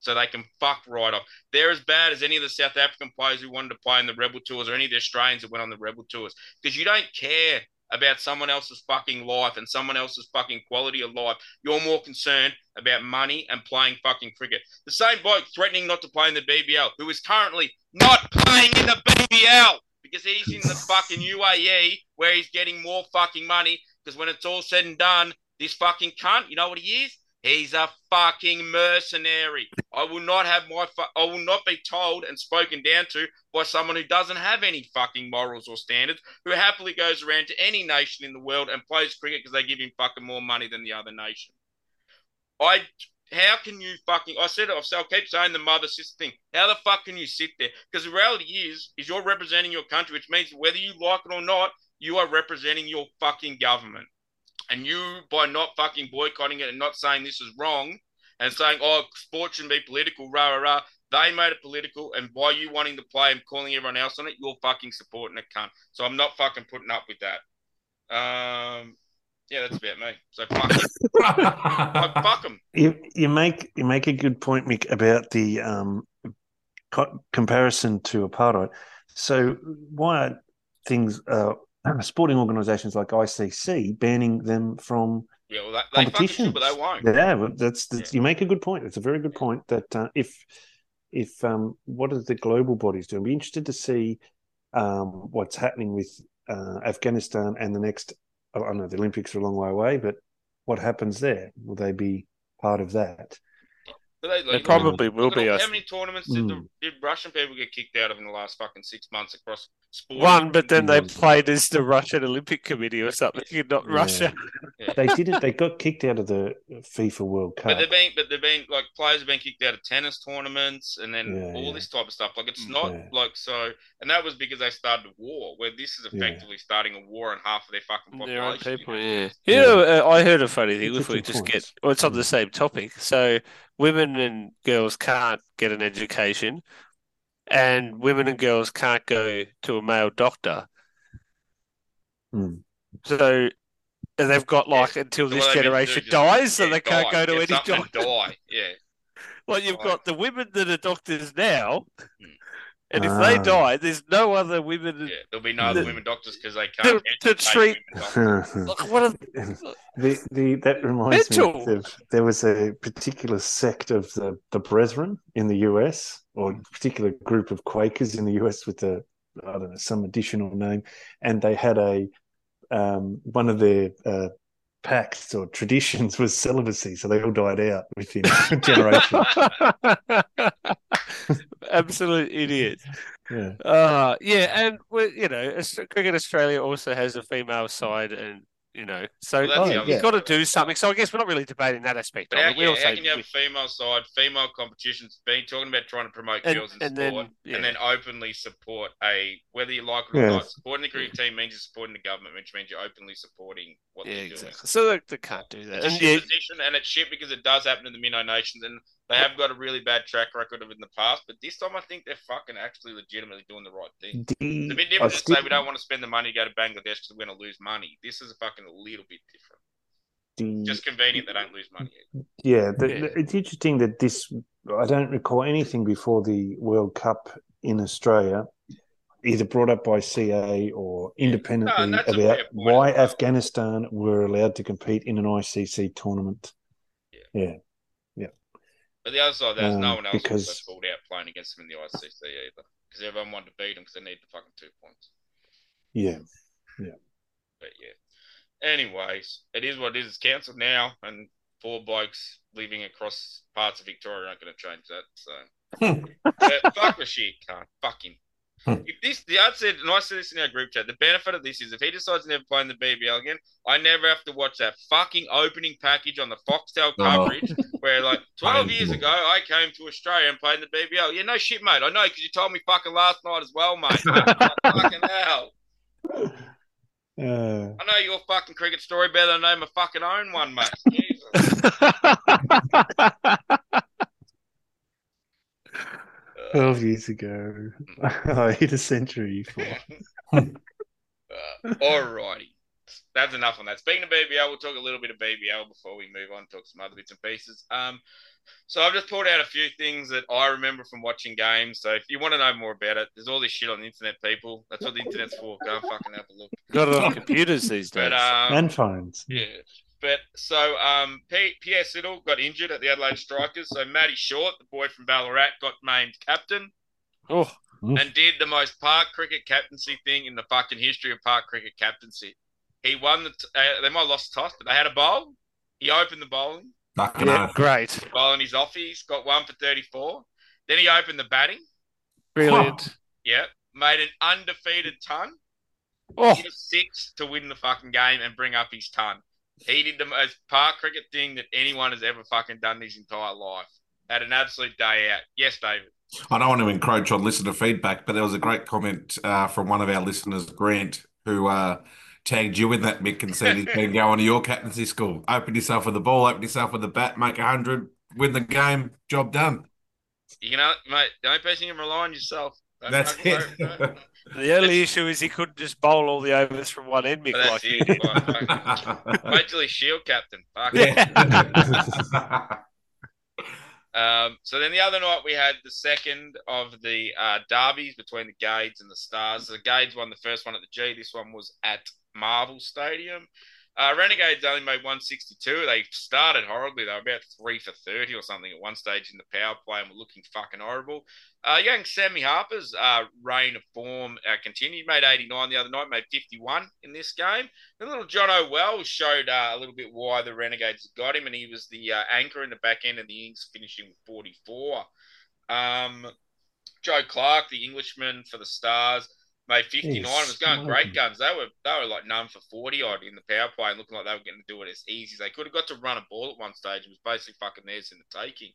So they can fuck right off. They're as bad as any of the South African players who wanted to play in the Rebel Tours or any of the Australians that went on the Rebel Tours because you don't care about someone else's fucking life and someone else's fucking quality of life. You're more concerned about money and playing fucking cricket. The same bloke threatening not to play in the BBL, who is currently not playing in the BBL because he's in the fucking UAE where he's getting more fucking money. Because when it's all said and done, this fucking cunt, you know what he is? He's a fucking mercenary. I will not have my, fu- I will not be told and spoken down to by someone who doesn't have any fucking morals or standards, who happily goes around to any nation in the world and plays cricket because they give him fucking more money than the other nation. I how can you fucking I said it, I'll keep saying the mother sister thing. How the fuck can you sit there? Because the reality is, is you're representing your country, which means whether you like it or not, you are representing your fucking government. And you by not fucking boycotting it and not saying this is wrong and saying, oh, sports shouldn't be political, rah rah rah. They made it political, and by you wanting to play and calling everyone else on it, you're fucking supporting a cunt. So I'm not fucking putting up with that. Um, yeah, that's about me. So fuck it. Like, fuck them. You you make you make a good point, Mick, about the um, co- comparison to apartheid. So why are things uh, sporting organisations like ICC banning them from? Yeah, well, they, they but they won't. Yeah, but that's, that's you make a good point. It's a very good point that uh, if if um, what are the global bodies doing? Be interested to see um, what's happening with uh, Afghanistan and the next. I don't know the Olympics are a long way away, but what happens there? Will they be part of that? But they, They like, probably will look be. all- I How many tournaments did, the, Mm. did Russian people get kicked out of in the last fucking six months across sport? One, but then they played as the Russian Olympic Committee or something, not Yeah. Russia. They didn't. They got kicked out of the FIFA World Cup. But Cup. they've been, but they've been like players have been kicked out of tennis tournaments, and then Yeah, all yeah. this type of stuff. Like it's Mm. not Yeah. like so, and that was because they started a war. Where this is Yeah. effectively starting a war on half of their fucking Their own population. people, you know? yeah. Yeah. You know, uh, I heard a funny thing. It's If we just points. get, well, it's on the Mm. same topic. So, women and girls can't get an education, and women and girls can't go to a male doctor. Mm. So, and they've got like until this what they meant to do generation is just, dies, so yeah, they can't die. go to Get any something doctor. Die. Yeah. Well, you've Right. got the women that are doctors now, Hmm. And if they Ah. die, there's no other women. Yeah. There'll be no other The- women doctors because they can't to educate treat- women doctors. Like, what are the, the that reminds Mental. me of there was a particular sect of the the Brethren in the US, or a particular group of Quakers in the US with a I don't know some additional name, and they had a um, one of their uh, pacts or traditions was celibacy, so they all died out within a generation. Absolute idiots. Yeah. Uh, yeah, and we you know, Cricket Australia also has a female side, and you know. So Well, that's the you- other you've got to do something. So I guess we're not really debating that aspect But of how, it. We yeah, also how can you have a female side, female competitions, being talking about trying to promote And- girls in and sport, then- yeah. and then openly support a whether you like it or Yeah. not. Supporting the cricket team means you're supporting the government, which means you're openly supporting what yeah, they're exactly. doing. So they, they can't do that. It's a And shit yeah, position, and it's shit because it does happen in the Minnow Nations, and they have got a really bad track record of it in the past. But this time, I think they're fucking actually legitimately doing the right thing. It's a The, bit I to still- say we don't want to spend the money to go to Bangladesh because we're going to lose money. This is a fucking a little bit different. the- Just convenient they don't lose money. Yeah, the, Yeah. the- it's interesting that this. I don't recall anything before the World Cup in Australia, either brought up by CA or independently that's a about why. Afghanistan were allowed to compete in an ICC tournament. But the other side, there's Um, no one else because- that's pulled out playing against them in the ICC either. Because everyone wanted to beat them because they need the fucking two points. Yeah, yeah. But yeah. Anyways, it is what it is. It's cancelled now, and four blokes living across parts of Victoria aren't going to change that. So, but fuck the shit, can't. Fuck him. Hmm. If this, the I said, and I said this in our group chat. The benefit of this is if he decides to never play in the BBL again, I never have to watch that fucking opening package on the Foxtel Oh. coverage where like twelve years ago I came to Australia and played in the BBL. Yeah, no shit, mate. I know because you told me fucking last night as well, mate. fucking hell. uh, I know your fucking cricket story better than I know my fucking own one, mate. Jesus. Twelve years ago, I hit a century for. Uh, alrighty. That's enough on that. Speaking of BBL, we'll talk a little bit of BBL before we move on and talk some other bits and pieces. Um, so I've just pulled out a few things that I remember from watching games. So if you want to know more about it, there's all this shit on the internet, people. That's what the internet's for. Go and fucking have a look. got it on computers these days. But um, and phones. yeah. But so um, P- Peter Siddle got injured at the Adelaide Strikers. So Matty Short, the boy from Ballarat, got named captain oh, and did the most park cricket captaincy thing in the fucking history of park cricket captaincy. He won the. T- uh, they might have lost the toss, but they had a bowl. He opened the bowling, Fucking yeah, oath. great, bowling his offies, got one for 34. Then he opened the batting. brilliant. Yeah. Made an undefeated ton. Oh, six to win the fucking game and bring up his ton. He did the most park cricket thing that anyone has ever fucking done his entire life. Had an absolute day out. Yes, David. I don't want to encroach on listener feedback, but there was a great comment uh, from one of our listeners, Grant, who uh, tagged you in that, Mick, and said he's been going to your captaincy school. Open yourself with the ball, open yourself with the bat, make a hundred, win the game, job done. You know, mate, the only person you can rely on yourself. Don't That's it. Worry about it. the only issue is he couldn't just bowl all the overs from one end, Mick. But Like you did. Like, fucking- Wait till he's shield captain. Fuck. yeah. Um, so then the other night we had the second of the uh, derbies between the Gades and the Stars. The Gades won the first one at the G. This one was at Marvel Stadium. Uh, Renegades only made 162. They started horribly. They were about three for 30 or something at one stage in the power play and were looking fucking horrible. Uh, young Sammy Harper's uh, reign of form uh, continued. Made 89 the other night, made 51 in this game. The little John O'Well showed uh, a little bit why the Renegades got him, and he was the uh, anchor in the back end of the innings, finishing with 44. Um, Joe Clarke, the Englishman for the Stars, made 59. Yes, it was going smoking. great guns. They were they were like none for 40 odd in the power play, and looking like they were going to do it as easy as they could have got to run a ball at one stage. It was basically fucking theirs in the taking.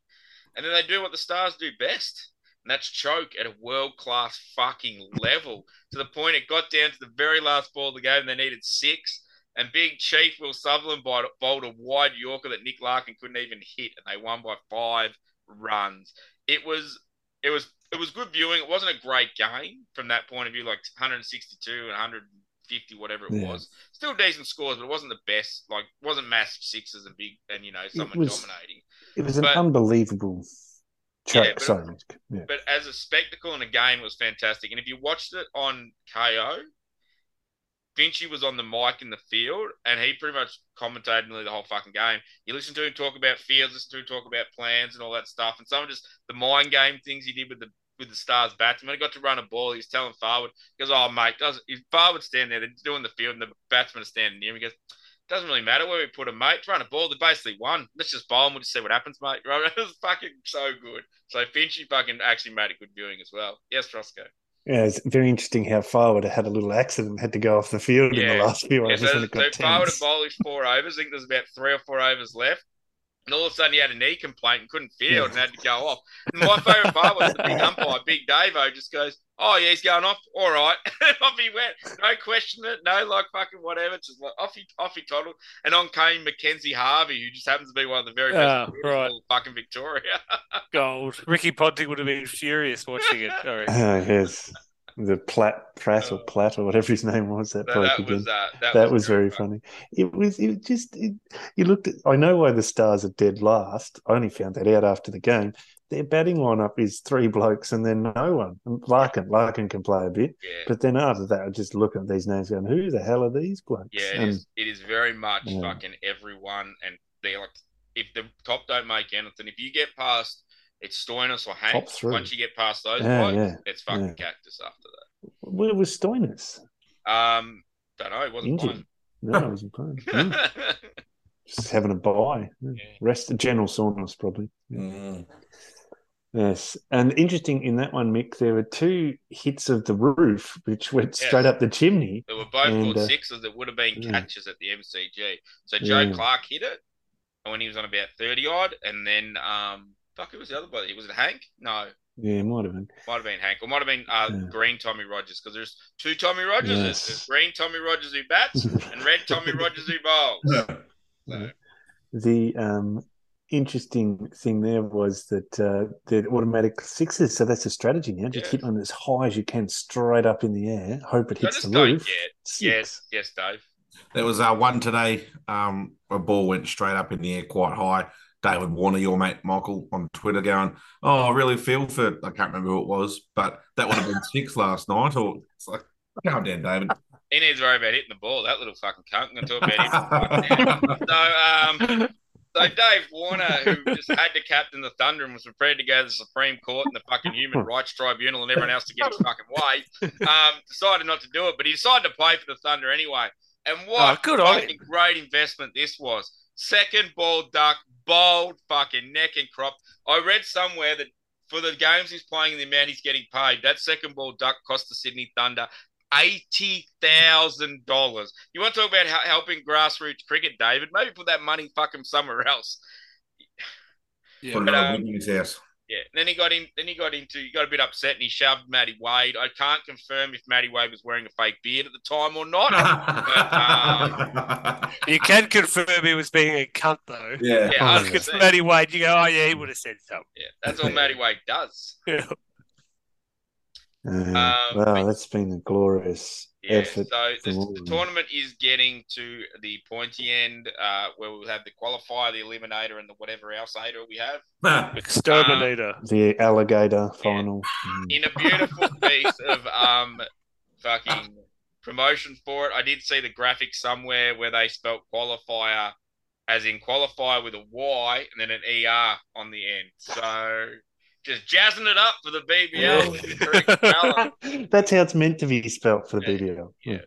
And then they do what the Stars do best, and that's choke at a world class fucking level to the point it got down to the very last ball of the game. They needed six, and big Chief Will Sutherland bowled a wide Yorker that Nick Larkin couldn't even hit, and they won by five runs. It was it was it was good viewing. It wasn't a great game from that point of view, like 162 and 150, whatever it Yeah. was. Still decent scores, but it wasn't the best. Like, wasn't massive sixes and big, and you know, someone was- dominating. It was an unbelievable choke. Yeah, but- Sorry, Yeah. But as a spectacle and a game, it was fantastic. And if you watched it on Kayo, Finchy was on the mic in the field, and he pretty much commentated nearly the whole fucking game. You listen to him talk about fields, listen to him talk about plans and all that stuff, and some of just the mind game things he did with the with the Stars batsman. When he got to run a ball, he's telling Farwood, he goes, "Oh mate, does if Farwood stand there, they're doing the field, and the batsman is standing near him." He goes, "Doesn't really matter where we put him, mate. Run a ball, they basically won. Let's just bowl them. We'll just see what happens, mate." Right? It was fucking so good. So Finchy fucking actually made a good viewing as well. Yes, Roscoe. Yeah, it's very interesting how Farwood had a little accident, had to go off the field in the last few Yeah, overs so, it so got Farwood bowled his four overs. I think there's about three or four overs left. And all of a sudden he had a knee complaint and couldn't field and had to go off. And my favourite part was the big umpire, Big Davo, just goes, Oh yeah, he's going off. All right. And off he went. No question it, no like fucking whatever. Just like off he off he toddled. And on came Mackenzie Harvey, who just happens to be one of the very best Ah, right. of fucking Victoria. Gold. Ricky Ponting would have been furious watching it. Sorry. Ah, yes. The Platt, Pratt or Oh. Platt or whatever his name was, that bloke that was uh, that, that was very funny. It was. It just. It, you looked at. I know why the Stars are dead last. I only found that out after the game. Their batting lineup is three blokes and then no one. And Larkin, Larkin can play a bit, Yeah. but then after that, I just look at these names going, "Who the hell are these blokes?" Yeah, it and is. It is very much Yeah. fucking everyone, and they're like if the top don't make anything. If you get past, it's Stoinis or Hank. Top three. Once you get past those Yeah, blokes, yeah, it's fucking yeah. cactus after that. where was Stoinis? Um, don't know. He wasn't Injured. No, I wasn't playing. Hmm. Just having a bye. Yeah. Rest general soreness probably. Mm. Yes, and interesting in that one, Mick, there were two hits of the roof which went Yes. straight up the chimney. They were both And, called uh, sixes that would have been yeah. catches at the MCG. So Joe Yeah. Clarke hit it when he was on about thirty odd, and then um, fuck, who was the other bloke? Was it Hank? No, Yeah, it might have been. might have been Hank, or might have been uh, Yeah. Green Tommy Rogers, because there's two Tommy Rogers. Yes. There's Green Tommy Rogers who bats and Red Tommy Rogers who bowls. So, The um, interesting thing there was that uh, the automatic sixes. So that's a strategy now. Just Yeah. hit one as high as you can, straight up in the air. Hope it I hits the don't roof. get. Yes, yes, Dave. There was uh, one today. Um, a ball went straight up in the air quite high. David Warner, your mate Michael, on Twitter going, "Oh, I really feel for." I can't remember who it was, but that would have been six last night. Or it's like, calm down, David. He needs to worry about hitting the ball. That little fucking cunt. I'm going to talk about him. so, um, so Dave Warner, who just had to captain the Thunder and was prepared to go to the Supreme Court and the fucking Human Rights Tribunal and everyone else to get his fucking way, um, decided not to do it. But he decided to play for the Thunder anyway. And what Oh, good on fucking great investment this was. Second ball duck, bold fucking neck and crop. I read somewhere that for the games he's playing and the amount he's getting paid, that second ball duck cost the Sydney Thunder eighty thousand dollars. You want to talk about helping grassroots cricket, David? Maybe put that money fucking somewhere else. Yeah. Put it But, on um, house. Yeah. Then he got in. Then he got into. He got a bit upset and he shoved Matty Wade. I can't confirm if Matty Wade was wearing a fake beard at the time or not. You can confirm he was being a cunt, though. yeah. Yeah, Oh, Look, it's 100%. Matty Wade. You go, oh, yeah, he would have said something. Yeah, that's all Matty Wade does. Yeah. Uh, Um, wow, but- that's been a glorious Yeah, effort. so the, the tournament is getting to the pointy end, uh, where we'll have the qualifier, the eliminator, and the whatever else aider we have. Exterminator. The alligator final. Mm. in a beautiful piece of um fucking promotion for it. I did see the graphic somewhere where they spelt qualifier as in qualifier with a Y and then an ER on the end. So just jazzing it up for the BBL. with the. That's how it's meant to be spelt for the Yeah, BBL. yeah.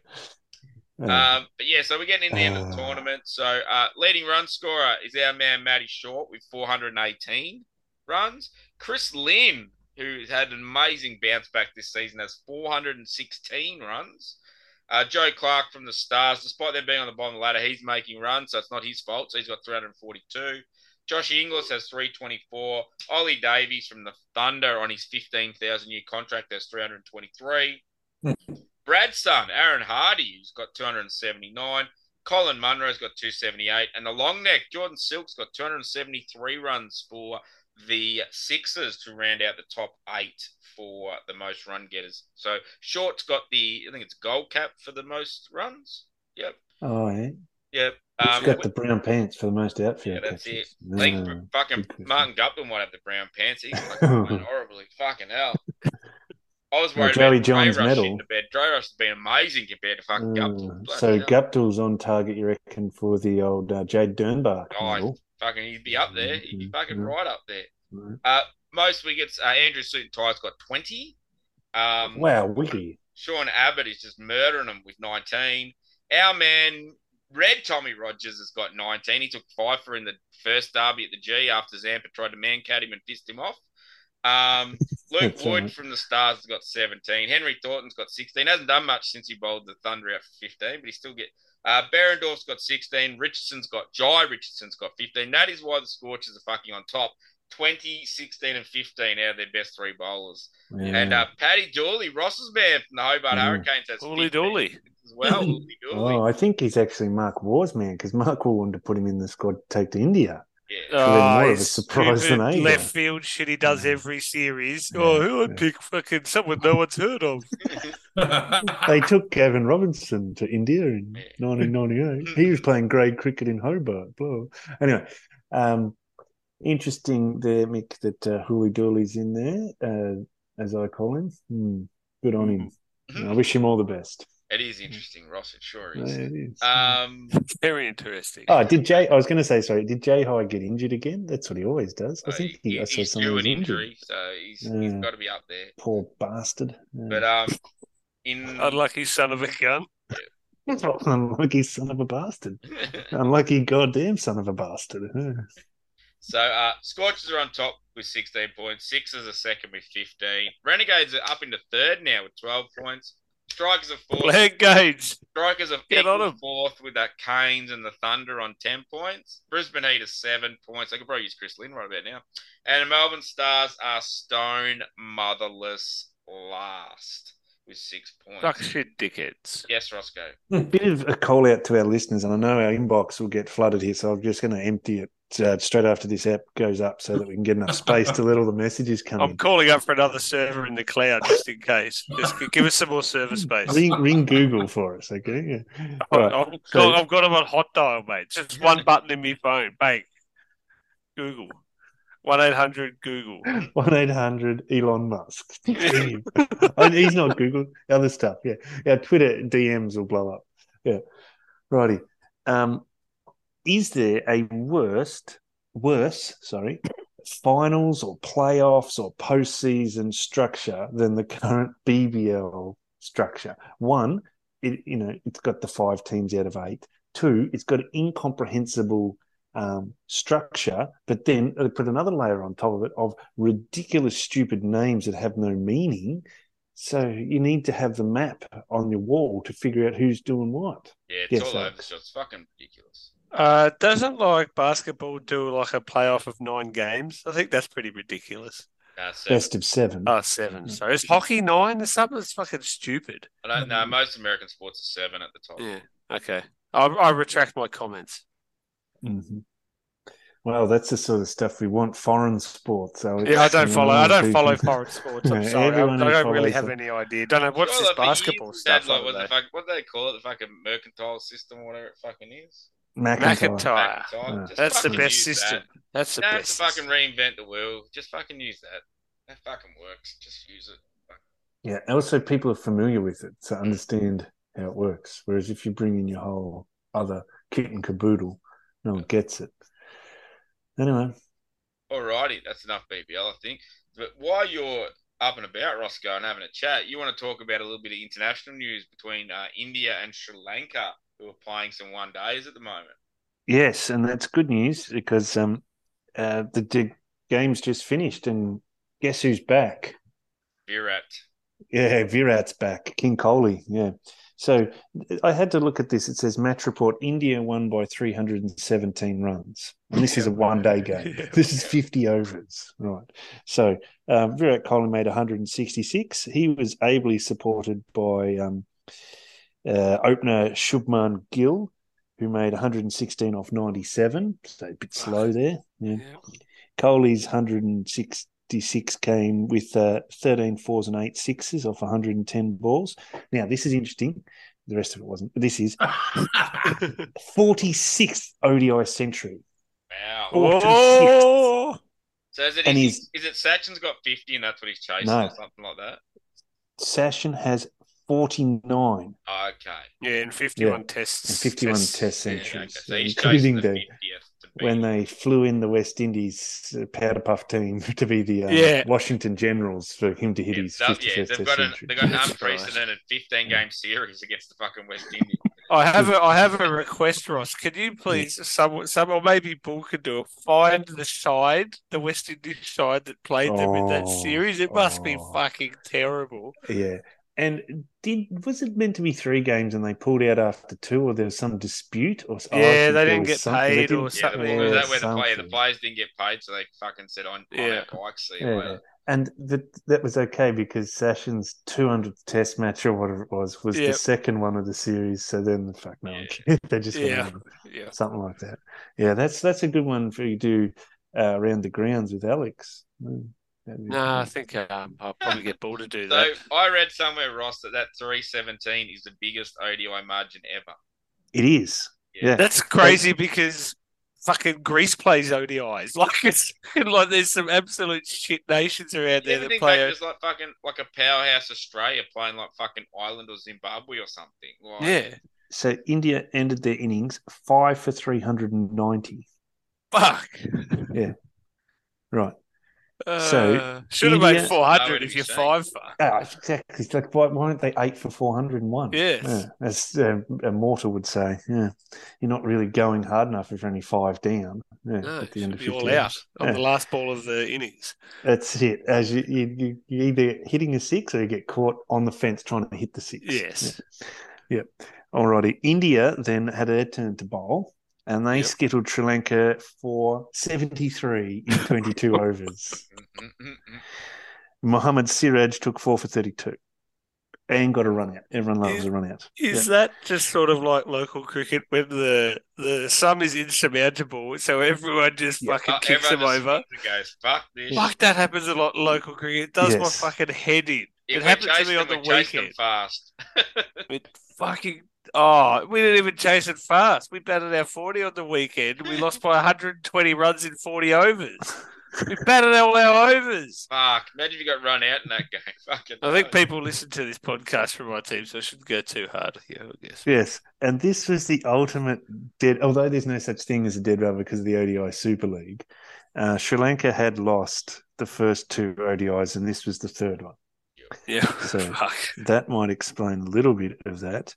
Uh, Um, but yeah, so we're getting in the end of the Uh. tournament. So uh, leading run scorer is our man Matty Short with 418 runs. Chris Lynn, who's had an amazing bounce back this season, has 416 runs. Uh, Joe Clarke from the Stars, despite them being on the bottom of the ladder, he's making runs, so it's not his fault. So he's got 342. Josh Inglis has 324. Ollie Davies from the Thunder on his 15,000 year contract has 323. Brad's son, Aaron Hardy, who's got 279. Colin Munro's got 278. And the long neck, Jordan Silk's got 273 runs for the Sixers to round out the top eight for the most run getters. So Short's got the, I think it's gold cap for the most runs. Yep. oh, yeah. Yep. He's Um, got the brown pants for the most outfield. Yeah, that's catches. I think Uh, fucking. Martin Guptill might have the brown pants. He's fucking horribly. Fucking hell. I was Well, worried Joey about Rush medal. bed. Dre Rush has been amazing compared to fucking uh, Guptill. Bloody so hell. Guptill's on target, you reckon, for the old uh, Jade Dernbach Oh, medal. fucking, he'd be up there. He'd be Mhm, fucking yeah. right up there. Right. Uh, most wickets, uh, Andrew Suit and Ty's got 20. Um, Wow, wiki. Sean Abbott is just murdering them with 19. Our man, Red Tommy Rogers, has got 19. He took five for in the first derby at the G after Zampa tried to man cat him and pissed him off. Um, Luke That's Wood from the Stars has got 17. Henry Thornton's got 16. Hasn't done much since he bowled the Thunder out for 15, but he still get. Uh, Behrendorff's got 16. Richardson's got Jhye Richardson's got 15. That is why the Scorchers are fucking on top. 20, 16, and 15 out of their best three bowlers. Yeah. And uh, Paddy Dooley, Ross's man from the Hobart Mm. Hurricanes, has Dooley Dooley. As well. Dooley Dooley. oh, I think he's actually Mark Waugh's man because Mark Waugh wanted to put him in the squad to take to India. Yeah. Probably more of a surprise than stupid left field shit he does every series. Yeah, Oh, who would yeah. pick fucking someone no one's heard of? They took Gavin Robertson to India in 1998. He was playing grade cricket in Hobart. Blah. Anyway, um, interesting there, Mick, that uh, Hooly Dooley's in there, uh, as I call him. Hmm, good on him. Mhm. I wish him all the best. It is interesting, Ross. It sure Yeah, is. it is. Um, Very interesting. oh, did Jay? I was going to say, sorry. Did Jay High get injured again? That's what he always does. I uh, think he- he, I he's someone due an injury, so he's he's Yeah. got to be up there. Poor bastard. Yeah. But um, in Unlucky son of a gun. Unlucky son of a bastard. Unlucky goddamn son of a bastard. So uh, Scorchers are on top with 16 points. Sixers are second with 15. Renegades are up into third now with 12 points. Strikers are fourth. Leg gauge. Strikers are Get on equal 'em. fourth with that Canes and the Thunder on 10 points. Brisbane Heat are seven points. I could probably use Chris Lynn right about now. And the Melbourne Stars are stone motherless last with six points. Fuck shit, dickheads. Yes, Roscoe. A bit of a call out to our listeners, and I know our inbox will get flooded here, so I'm just going to empty it uh, straight after this app goes up so that we can get enough space to let all the messages come I'm in. calling up for another server in the cloud just in case. Just give us some more server space. Ring, ring Google for us, okay? Yeah. I've, Right. I've so- got, I've got them on hot dial, mate. Just one button in my phone. Bang. Google. 1 800 Google. One eight hundred Elon Musk. He's not Google. Other stuff. Yeah, yeah. Twitter DMs will blow up. Yeah, righty. Um, is there a worst, worse, sorry, finals or playoffs or postseason structure than the current BBL structure? One, it you know it's got the five teams out of eight. Two, it's got an incomprehensible um, structure, but then they put another layer on top of it of ridiculous, stupid names that have no meaning. So you need to have the map on your wall to figure out who's doing what. Yeah, it's Yes, all over shop. It's fucking ridiculous. Uh, doesn't like basketball do like a playoff of nine games? I think that's pretty ridiculous. Uh. Best of seven. Oh, seven. So is hockey nine or something? It's fucking stupid. I don't know. Most American sports are seven at the top. Yeah. Okay. I, I retract my comments. Mhm. Well, that's the sort of stuff we want. Foreign sports. So Yeah, I don't follow. I don't people- follow foreign sports. I'm Yeah, sorry. I, I don't really follows have it. any idea. Don't know what's Sure, this basketball stuff. Like, what, the fuck, what do they call it? The fucking mercantile system or whatever it fucking is. McIntyre. McIntyre. McIntyre. Yeah. That's the best system. That. That's the You don't best. fucking reinvent the wheel. Just fucking use that. That fucking works. Just use it. Yeah, also people are familiar with it so understand how it works. Whereas if you bring in your whole other kit and caboodle, no one gets it. Anyway, Alrighty, that's enough BBL, I think. But while you're up and about, Roscoe, and having a chat, you want to talk about a little bit of international news between uh, India and Sri Lanka, who are playing some one days at the moment. yes, and that's good news because um, uh, the, the game's just finished, and guess who's back? Virat. Yeah, Virat's back. King Kohli. Yeah. So I had to look at this. It says match report India won by 317 runs. And this is a one day game. This is 50 overs. Right. So um, Virat Kohli made 166. He was ably supported by um, uh, opener Shubman Gill, who made 116 off 97. So a bit slow there. Yeah. Yeah. Kohli's 166 came with uh, 13 fours and eight sixes off 110 balls. Now, this is interesting. The rest of it wasn't. This is 46th ODI century. Wow. Oh. Oh, So is it, And is, he's- is it Sachin's got 50 and that's what he's chasing No. or something like that? Sachin has 49 Oh, okay. yeah, and 51 tests. and 51 tests. test Yeah. Yeah, okay. centuries, So including the the 50th to beat when they flew in the West Indies uh, powder puff team to be the um, Yeah. Washington Generals for him to hit Yeah, his they'll- 51st yeah, they've test got an century. they've got an unprecedented 15 game series against the fucking West Indies. I have a I have a request, Ross. Can you please, some some or maybe Bull could do it. Find the side, the West Indies side that played them in that Oh, series. It must be oh. fucking terrible. Yeah. And did was it meant to be three games and they pulled out after two, or there was some dispute, or oh, Yeah, they didn't get something. Paid or didn't- Yeah, something. Yeah, was that where the player, the players didn't get paid, so they fucking said on, on Yeah. our bikes. See Yeah. And that that was okay because Sachin's 200th Test match or whatever it was was Yep. the second one of the series. So then, the fuck no, Yeah. they just Yeah. Yeah. something like that. Yeah, that's that's a good one for you to do uh, around the grounds with Alex. Mm, that'd No, I think um, I'll probably get bored to do So that. I read somewhere, Ross, that that 317 is the biggest ODI margin ever. it is. Yeah. Yeah, That's crazy because fucking Greece plays ODIs. Like it's like there's some absolute shit nations around there that play. back o- just like fucking like a powerhouse Australia playing like fucking Ireland or Zimbabwe or something? Like, Yeah, So India ended their innings five for three hundred and ninety. fuck. Yeah. Right. Uh, should have made four hundred if you're five for. Ah, exactly. It's like why, why aren't they eight for four hundred and one? Yes. Yeah, as uh, a mortal would say. Yeah, you're not really going hard enough if you're only five down. Yeah, No, at the end of be all out on Yeah. the last ball of the innings. That's it. As you, you, you you either hitting a six or you get caught on the fence trying to hit the six. Yes. Yeah. Yep. Alrighty. India then had their turn to bowl, and they Yep. skittled Sri Lanka for seventy-three in twenty-two overs. Mm, mm, mm. Mohammad Siraj took four for thirty-two, and got a run out. Everyone loves Is- a run out. Is that just sort of like local cricket when the the sum is insurmountable, so everyone just Yeah. fucking Uh, kicks them over? swings goes, fuck this. Fuck, that happens a lot in local cricket. It does my fucking head in. If it happened to me on the we're them weekend. fast. It fucking oh, we didn't even chase it fast. We batted our forty on the weekend. We lost by 120 runs in 40 overs. We batted all our overs. Fuck. Imagine if you got run out in that game. Fucking I think people listen to this podcast from my team, so I shouldn't go too hard here. I guess. Yes, and this was the ultimate dead. Although there's no such thing as a dead rubber because of the ODI Super League, uh, Sri Lanka had lost the first two ODIs, and this was the third one. Yeah. So- Fuck. That might explain a little bit of that.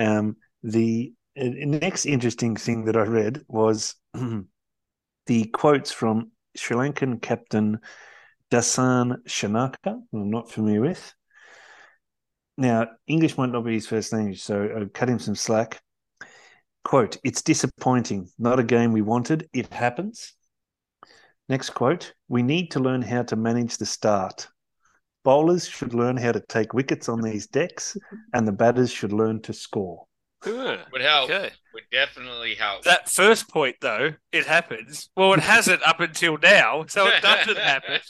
Um, the uh, next interesting thing that I read was the quotes from Sri Lankan captain Dasun Shanaka, who I'm not familiar with. Now, English might not be his first language, so I cut him some slack. Quote, it's disappointing. Not a game we wanted. It happens. Next quote, we need to learn how to manage the start. Bowlers should learn how to take wickets on these decks, and the batters should learn to score. Yeah. Would help. Okay. Would definitely help. That first point, though, it happens. Well, it hasn't up until now, so it doesn't happen.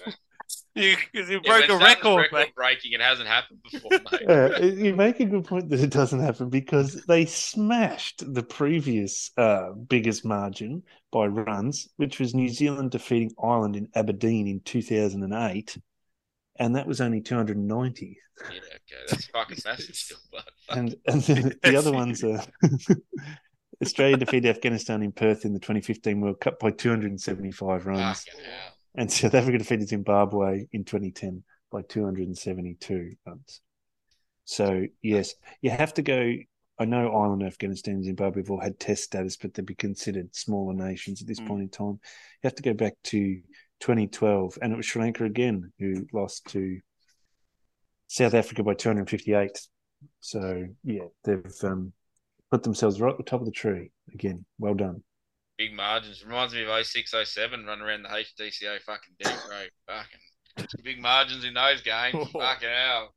You, you broke when a record, something's mate. breaking. It hasn't happened before, mate. Uh, you make a good point that it doesn't happen because they smashed the previous uh, biggest margin by runs, which was New Zealand defeating Ireland in Aberdeen in 2008, and that was only 290. yeah, okay, that's fucking massive still, but. And and then the other ones are Australia defeated Afghanistan in Perth in the 2015 World Cup by 275 runs. And South Africa defeated Zimbabwe in 2010 by 272 runs. So, yes, you have to go. I know Ireland, Afghanistan, and Zimbabwe have all had test status, but they'd be considered smaller nations at this Mm. point in time. You have to go back to 2012, and it was Sri Lanka again who lost to South Africa by 258. So, yeah, they've um, put themselves right at the top of the tree again. Well done. Big margins. Reminds me of 06, 07, run around the HDCA fucking deck, bro. Fucking big margins in those games. fucking hell.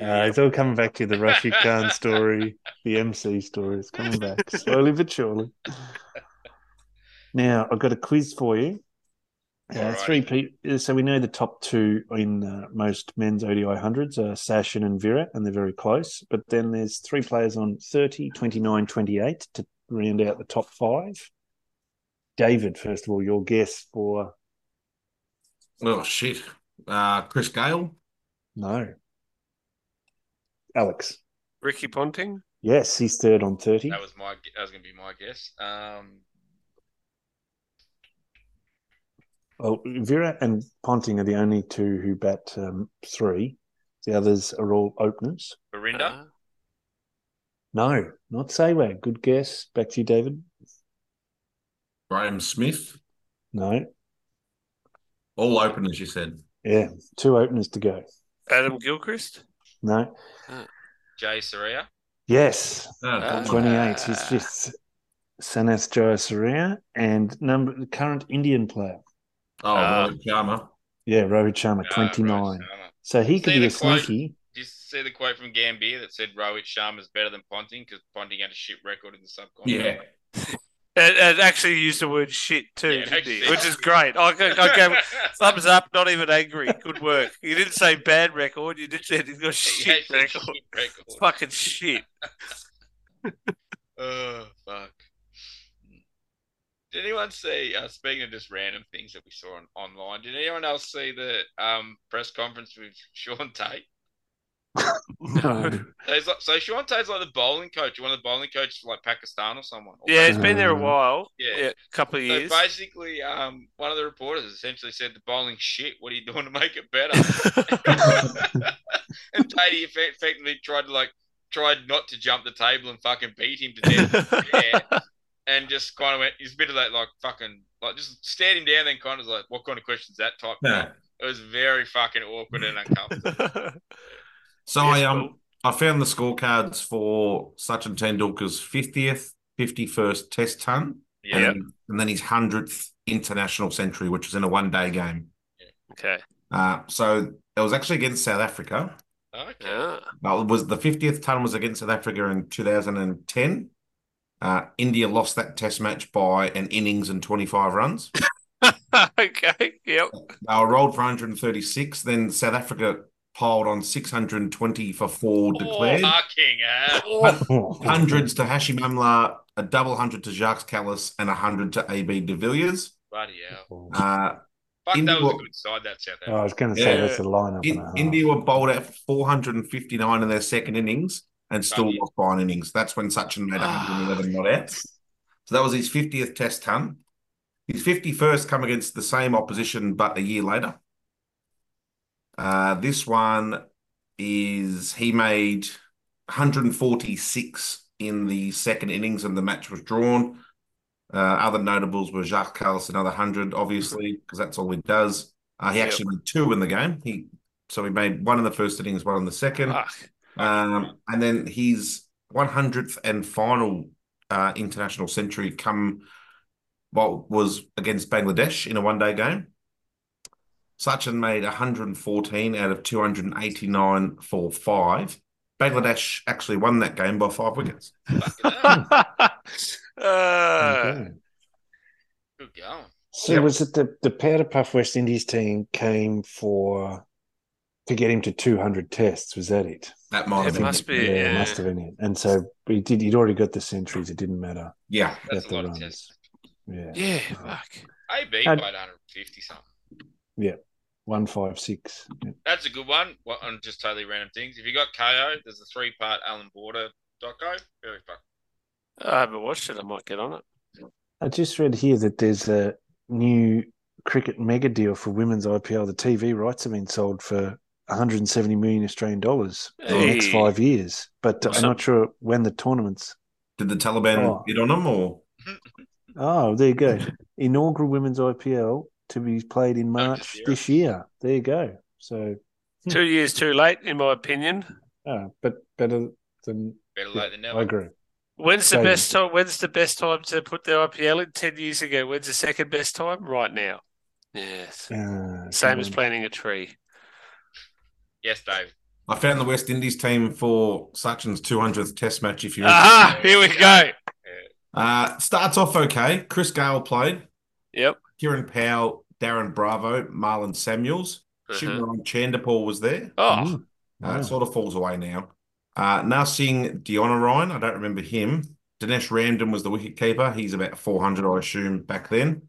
Uh, it's all coming back to the Rashid Khan story, the MC story. It's coming back slowly but surely. Now, I've got a quiz for you. Uh, Alrighty. three people. So we know the top two in uh, most men's ODI hundreds are Sachin and Vera, and they're very close. But then there's three players on 30, 29, 28 to round out the top five. David, first of all, your guess for Oh shit. Uh, Chris Gayle. no. Alex. Ricky Ponting? Yes, he's third on 30. That was my. That was gonna be my guess. Um, Well, Vera and Ponting are the only two who bat um, three. The others are all openers. Barinda. Uh, No, not Sehwag. Good guess. Back to you, David. Graeme Smith. No. All openers, you said. Yeah, two openers to go. Adam Gilchrist. No. Jayasuriya. Yes, Ah. 28. His fifth. Sanath Jayasuriya and number current Indian player. Oh, Ah. Rohit Sharma. Yeah, Rohit Sharma, Ah, 29. Rohit Sharma. So he could be a the quote? sneaky. Did you see the quote from Gambhir that said Rohit Sharma is better than Ponting because Ponting had a shit record in the subcontinent? Yeah. And, and actually used the word shit too, Yeah, didn't he? Which is great. I, I gave thumbs up, not even angry. Good work. You didn't say bad record. You just said he's got shit some record. shit record. Fucking shit. Oh fuck. Did anyone see? Uh, speaking of just random things that we saw on, online, did anyone else see the um, press conference with Shaun Tait? No. So, like, so Shaun Tait's like the bowling coach, one of the bowling coaches for like Pakistan or someone. Or Yeah, it's been there a Uh, while. Yeah. Yeah, a couple of So years. basically, um, one of the reporters essentially said the bowling shit. What are you doing to make it better? and Tatey effe- effectively tried to like tried not to jump the table and fucking beat him to death. yeah. And just kind of went. He's a bit of that like fucking like just stared him down. Then kind of was like, what kind of questions that type? Yeah. thing. It was very fucking awkward and uncomfortable. So Yes, I um cool. I found the scorecards for Sachin Tendulkar's fiftieth, fifty-first Test ton, Yeah. and, then, and then his hundredth international century, which was in a one-day game. okay. Uh, so it was actually against South Africa. Okay. It was the fiftieth ton was against South Africa in two thousand and ten. Uh, India lost that Test match by an innings and twenty-five runs. okay. Yep. They were rolled for 136. Then South Africa piled on 620 for four declared. Oh, fucking hell. Hundreds to Hashim Amla, a double hundred to Jacques Kallis, and a hundred to AB de Villiers. Bloody hell. Uh, Fuck, India that was a good side, that South Africa. I was going to say Yeah. that's a lineup. In, and a half. India were bowled out 459 in their second innings and still Bloody- lost by an innings. That's when Sachin made 111 not out. So that was his 50th Test ton. His 51st come against the same opposition, but a year later. Uh, this one is he made 146 in the second innings, and the match was drawn. Uh, other notables were Jacques Kallis, another 100, obviously, because that's all he does. Uh, he Yep. actually made two in the game. He so he made one in the first innings, one in the second. Fuck. Um, and then his 100th and final uh, international century come well was against Bangladesh in a one-day game. Sachin made 114 out of 289 for five. Bangladesh actually won that game by five wickets. Uh, Okay. Good going. So Yep. was it the the Powder Puff West Indies team came for to get him to 200 tests? Was that it? That might It have been must it. be, yeah, it must have been it. And so he did. He'd already got the centuries. It didn't matter. Yeah. That's Got a lot the of tests. Yeah, yeah, fuck. AB Had- played 150 something. Yeah. one five six. Yeah. That's a good one. What on just totally random things. If you got Kayo, there's a three part Allan Border doco. Very fun. I haven't watched it. I might get on it. I just read here that there's a new cricket mega deal for women's IPL. The TV rights have been sold for 170 million Australian dollars for the next five years. But I'm Awesome. not sure when the tournaments. Did the Taliban Oh. hit on them or? Oh, there you go. Inaugural women's IPL to be played in March this this year. There you go. So, Hmm. Two years too late, in my opinion. oh, but better than Better late than never. I agree. When's the Same. best time? When's the best time to put the IPL in? Ten years ago. When's the second best time? Right now. Yes. Uh, Same as planting a tree. Yes, Dave. I found the West Indies team for Sachin's 200th Test match. If you ah, Here we go. uh, starts off okay. Chris Gayle played. Yep. Kieran Powell, Darren Bravo, Marlon Samuels, Uh-huh. Shivram Chanderpaul was there. Oh, Mm. Uh, Wow. It sort of falls away now. Uh, now seeing Deonarine, I don't remember him. Denesh Ramdin was the wicket keeper. He's about 400, I assume, back then.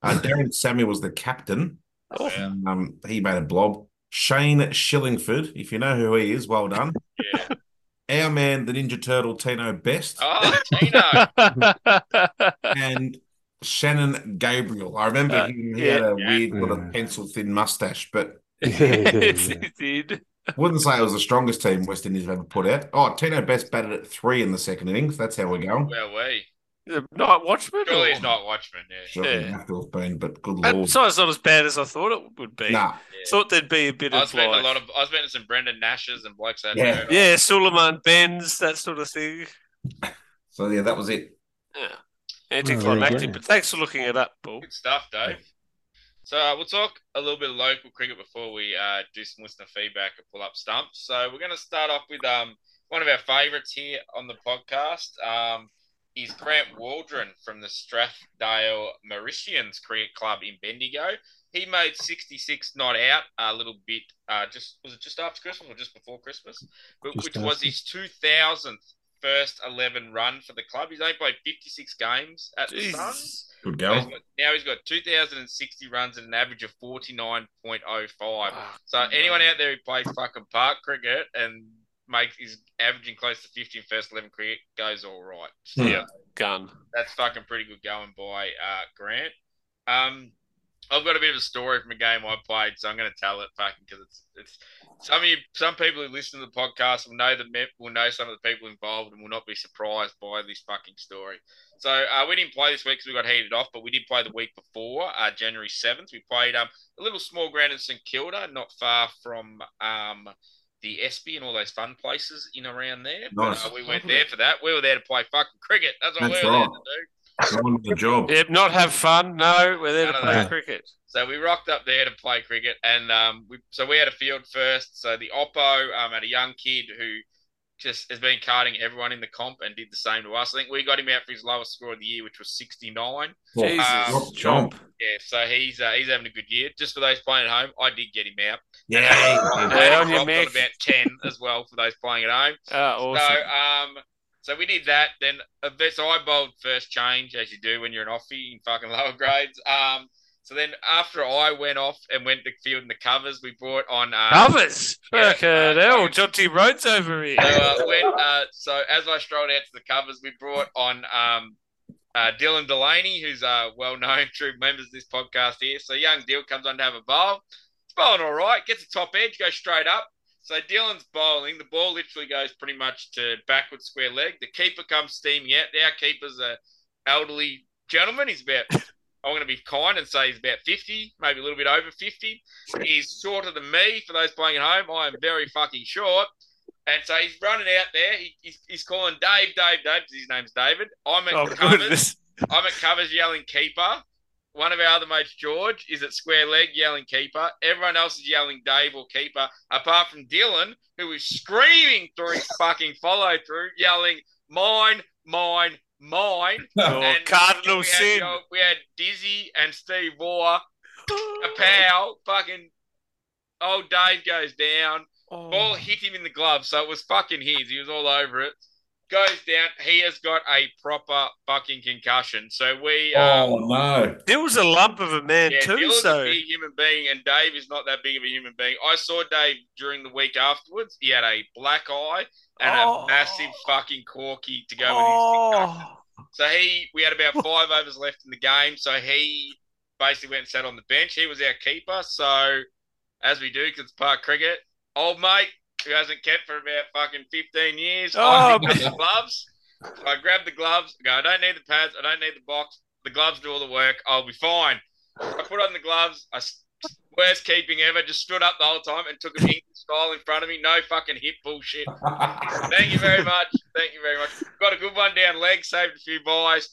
Uh, Darren Sammy was the captain. oh. Yeah. Um, he made a blob. Shane Shillingford, if you know who he is, well done. Yeah. Our man, the Ninja Turtle, Tino Best, Oh, Tino. and Shannon Gabriel. I remember Uh, him. He yeah. had a Yeah. weird, little Yeah. pencil thin mustache, but Yeah, yeah, Yes, yeah. it did. Wouldn't say it was the strongest team West Indies have ever put out. Oh, Tino Best batted at three in the second innings. That's how we're going. Where are we? The night watchman. Surely or- it's not Watchmen. Yeah. Sure, Yeah. it have been, but good And lord. So it's not as bad as I thought it would be. Nah, yeah. Thought there'd be a bit I was of betting like, a lot of. I was betting some Brendan Nashes and blokes that. Yeah. hurt. yeah, Suleiman Benns, that sort of thing. so yeah, that was it. Yeah, anticlimactic. go. but thanks for looking it up, Paul. Good stuff, Dave. So uh, we'll talk a little bit of local cricket before we uh, do some listener feedback and pull up stumps. So we're going to start off with um, one of our favourites here on the podcast. Um, is Grant Waldron from the Strathdale Maristians Cricket Club in Bendigo. He made 66 not out a little bit. Uh, just was it just after Christmas or just before Christmas? But- Just which was his 2000th first 11 run for the club. He's only played 56 games at the Suns. Good So he's go. got- now he's got 2,060 runs at an average of 49.05. Ah, So anyone out there who plays fucking park cricket and makes is averaging close to 50 in first 11 cricket goes all right. So Yeah. gun. that's fucking pretty good going by uh, Grant. Um, I've got a bit of a story from a game I played, so I'm going to tell it fucking because it's it's some of you, some people who listen to the podcast will know the me- will know some of the people involved and will not be surprised by this fucking story. So uh, we didn't play this week because we got heated off, but we did play the week before, uh, January seventh. We played um, a little small ground in St Kilda, not far from um, the Espy and all those fun places in around there. Nice. But, uh, we went there for that. We were there to play fucking cricket. That's what That's we were right. there to do. On the job. Yep, not have fun. No, we're there to No, no, play no. cricket. So we rocked up there to play cricket, and um, we so we had a field first. So the Oppo um, had a young kid who just has been carding everyone in the comp and did the same to us. I think we got him out for his lowest score of the year, which was sixty nine. Jesus. Um, Chomp. Yeah, so he's uh, he's having a good year. Just for those playing at home, I did get him out. Yeah. Yeah, on your dropped about ten as well for those playing at home. Ah, awesome. So, um, so we did that. Then, uh, so I bowled first change, as you do when you're an offie in fucking lower grades. Um, so then after I went off and went to field in the covers, we brought on. Uh, Covers. yeah, Fucking uh, hell, T. Rhodes over here. So, uh, uh, so as I strolled out to the covers, we brought on um, uh, Dylan Delaney, who's a well known, true members of this podcast here. So young Dill comes on to have a bowl. It's bowling all right, gets a top edge, goes straight up. So Dylan's bowling. The ball literally goes pretty much to backward square leg. The keeper comes steaming out. Our keeper's a elderly gentleman. He's about, I'm going to be kind and say he's about 50, maybe a little bit over 50. He's shorter than me. For those playing at home, I am very fucking short. And so he's running out there. He, he's, he's calling Dave, Dave, Dave, because his name's David. I'm at Oh, covers. goodness. I'm at covers yelling keeper. One of our other mates, George, is at square leg yelling keeper. Everyone else is yelling Dave or keeper, apart from Dylan, who is screaming through his fucking follow through, yelling mine, mine, mine. Oh, And cardinal we had, sin. you we had Dizzy and Steve Waugh, a pal, fucking old Dave goes down. Oh. Ball hit him in the glove, so it was fucking his. He was all over it. Goes down. He has got a proper fucking concussion. So we, um, Oh no. There was a lump of a man yeah, too, Dylan's so a big human being, and Dave is not that big of a human being. I saw Dave during the week afterwards. He had a black eye and Oh. a massive fucking corky to go with his concussion. oh, So he, we had about five overs left in the game. So he basically went and sat on the bench. He was our keeper. So as we do, because it's park cricket, old mate who hasn't kept for about fucking 15 years, oh, I Oh, up the gloves. So I grab the gloves. I go, I don't need the pads. I don't need the box. The gloves do all the work. I'll be fine. I put on the gloves. I worst keeping ever. Just stood up the whole time and took a English style in front of me. No fucking hip bullshit. Thank you very much. Thank you very much. Got a good one down leg, saved a few buys.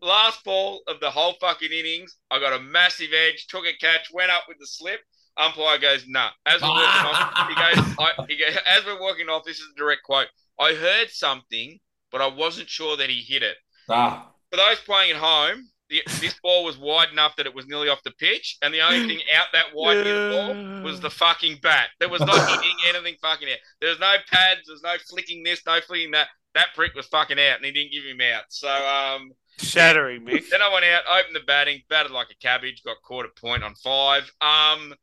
Last ball of the whole fucking innings, I got a massive edge, took a catch, went up with the slip. Umpire goes, nah. As we're walking off, he goes, I, he goes, as we're walking off, this is a direct quote. I heard something, but I wasn't sure that he hit it. Ah, For those playing at home, the, this ball was wide enough that it was nearly off the pitch, and the only thing out that wide near the ball was the fucking bat. There was not hitting anything fucking out. There was no pads. There was no flicking this, no flicking that. That prick was fucking out, and he didn't give him out. So um, shattering, Mick. then I went out, opened the batting, batted like a cabbage, got caught at point on five. Um,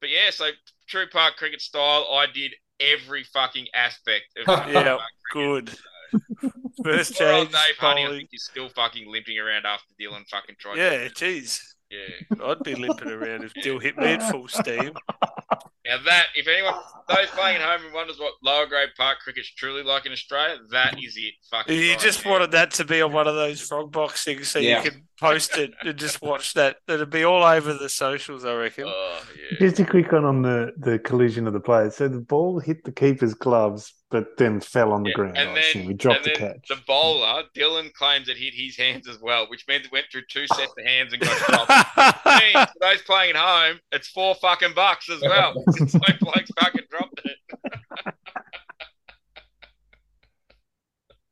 but yeah, so true park cricket style, I did every fucking aspect of true Yeah, park cricket. Good. First Poor old change, Dave Honey, I bowling. think he's still fucking limping around after Dylan fucking tried. Yeah, jeez. yeah. I'd be limping around if Dill hit me at full steam. Now that, if anyone, oh. those playing at home and wonders what lower grade park cricket's truly like in Australia, that is it. Fucking You right just there. wanted that to be on one of those frog box things so Yeah. you can post it and just watch that. It'd be all over the socials, I reckon. Oh yeah. Just a quick one on the, the collision of the players. So the ball hit the keeper's gloves, but then fell on the Yeah, ground. and I then, assume. We dropped and the then catch. the bowler, Dylan claims it hit his hands as well, which means it went through two sets of hands and got dropped. means for those playing at home, it's four fucking bucks as well. It's like blokes fucking dropped it.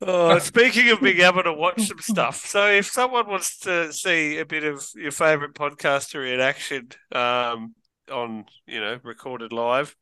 Oh, speaking of being able to watch some stuff, so if someone wants to see a bit of your favourite podcaster in action um, on, you know, recorded live,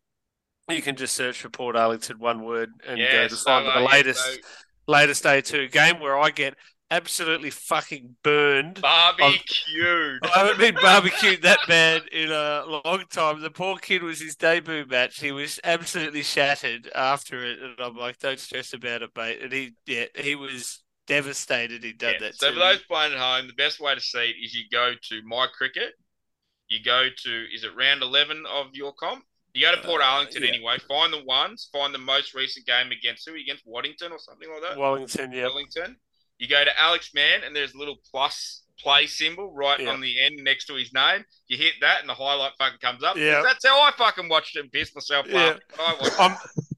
you can just search for Portarlington one word and Yeah, go to so, find uh, the latest so latest day two game where I get absolutely fucking burned. barbecued. I haven't been barbecued that bad in a long time. The poor kid was his debut match. He was absolutely shattered after it, and I'm like, "Don't stress about it, mate." And he, yeah, he was devastated. He'd done Yeah, that. So for those playing at home, the best way to see it is you go to My Cricket. You go to is it round eleven of your comp? You go to Port Uh, Arlington yeah. anyway. Find the ones. Find the most recent game against who? Against Waddington or something like that. Wellington, yeah, Wellington. You go to Alex Mann, and there's a little plus play symbol right Yeah. on the end next to his name. You hit that, and the highlight fucking comes up. Yeah. That's how I fucking watched it and pissed myself Yeah. I'm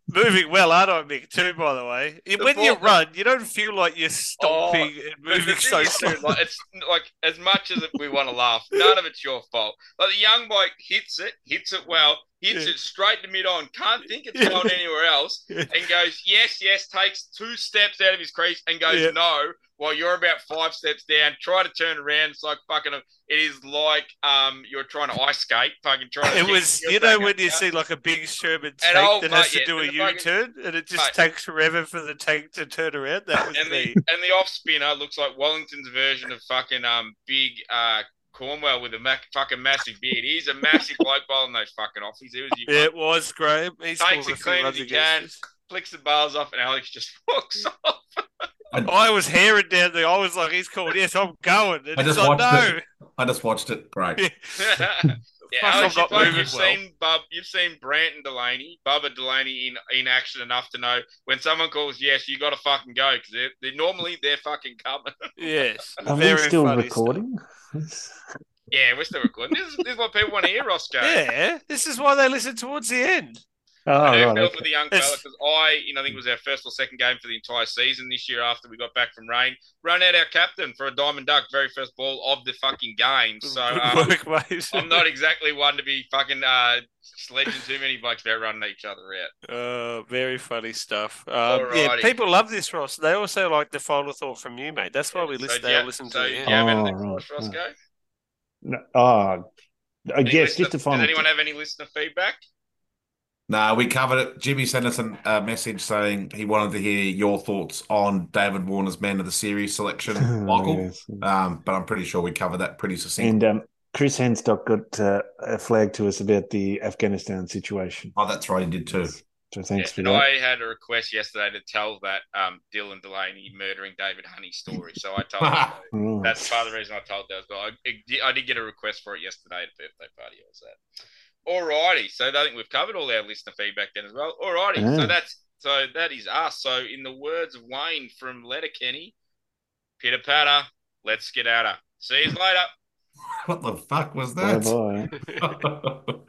moving well, aren't I, Mick? Too, by the way. The when you run, you don't feel like you're stomping and But moving so slow. like, it's like as much as we want to laugh, none of it's your fault. Like the young bloke hits it, hits it well, hits Yeah. it straight to mid on, can't think it's Yeah. going anywhere else, Yeah. and goes yes, yes, takes two steps out of his crease and goes no, while you're about five steps down. Try to turn around. It's like fucking. It is like um you're trying to ice skate, fucking trying. To It was, you know, when you see like a big Sherman tank old that mate, has to do a and the fucking- U-turn, and it just Mate. takes forever for the tank to turn around. That was and me. the and the off spinner looks like Wellington's version of fucking um big uh Cornwall with a mac- fucking massive beard. He's a massive bloke bowling those fucking offies. He was Yeah, it was Graham. He Takes it a few clean as he can. us. flicks the bars off, and Alex just walks off. I was herring down there. I was like, he's called. Yes, I'm going. And I he's just like, watched no. it. I just watched it. Great. yeah, Fuck, Alex, I'm you've, like, you've well. seen Bub, you've seen Branton Delaney, Bubba Delaney in, in action enough to know when someone calls yes, you got to fucking go because they're, they're normally they're fucking coming. Yes. Are we still recording? yeah, we're still recording. This is, this is what people want to hear, Roscoe. Yeah, this is why they listen towards the end. Oh, I do right. feel okay. for the young fella because I, you know, I think it was our first or second game for the entire season this year after we got back from rain. Run out our captain for a diamond duck, very first ball of the fucking game. So Good uh, work. I'm not exactly one to be fucking uh, sledging too many blokes about running each other out. Uh, very funny stuff. Um, yeah, people love this, Ross. They also like the final thought from you, mate. That's why we So listen. do They you- all listen so to the you end. have Oh, anything for right, us, Roscoe? No, oh, I Any guess listener- just to find Does anyone have any listener feedback? No, we covered it. Jimmy sent us a uh, message saying he wanted to hear your thoughts on David Warner's man of the series selection, Michael. Yes. Um, but I'm pretty sure we covered that pretty succinctly. And um, Chris Henstock got uh, a flag to us about the Afghanistan situation. oh, that's right, he did too. So thanks Yeah, for and that. I had a request yesterday to tell that um, Dylan Delaney murdering David Honey story. So I told him. That's part of the reason I told that as well. I, I did get a request for it yesterday at a birthday party. I was at. Alrighty, so I think we've covered all our listener feedback then as well. Alrighty, so Yeah. that's so that is us. So in the words of Wayne from Letterkenny, pitter patter, let's get at her. See you later. What the fuck was Bye that? bye.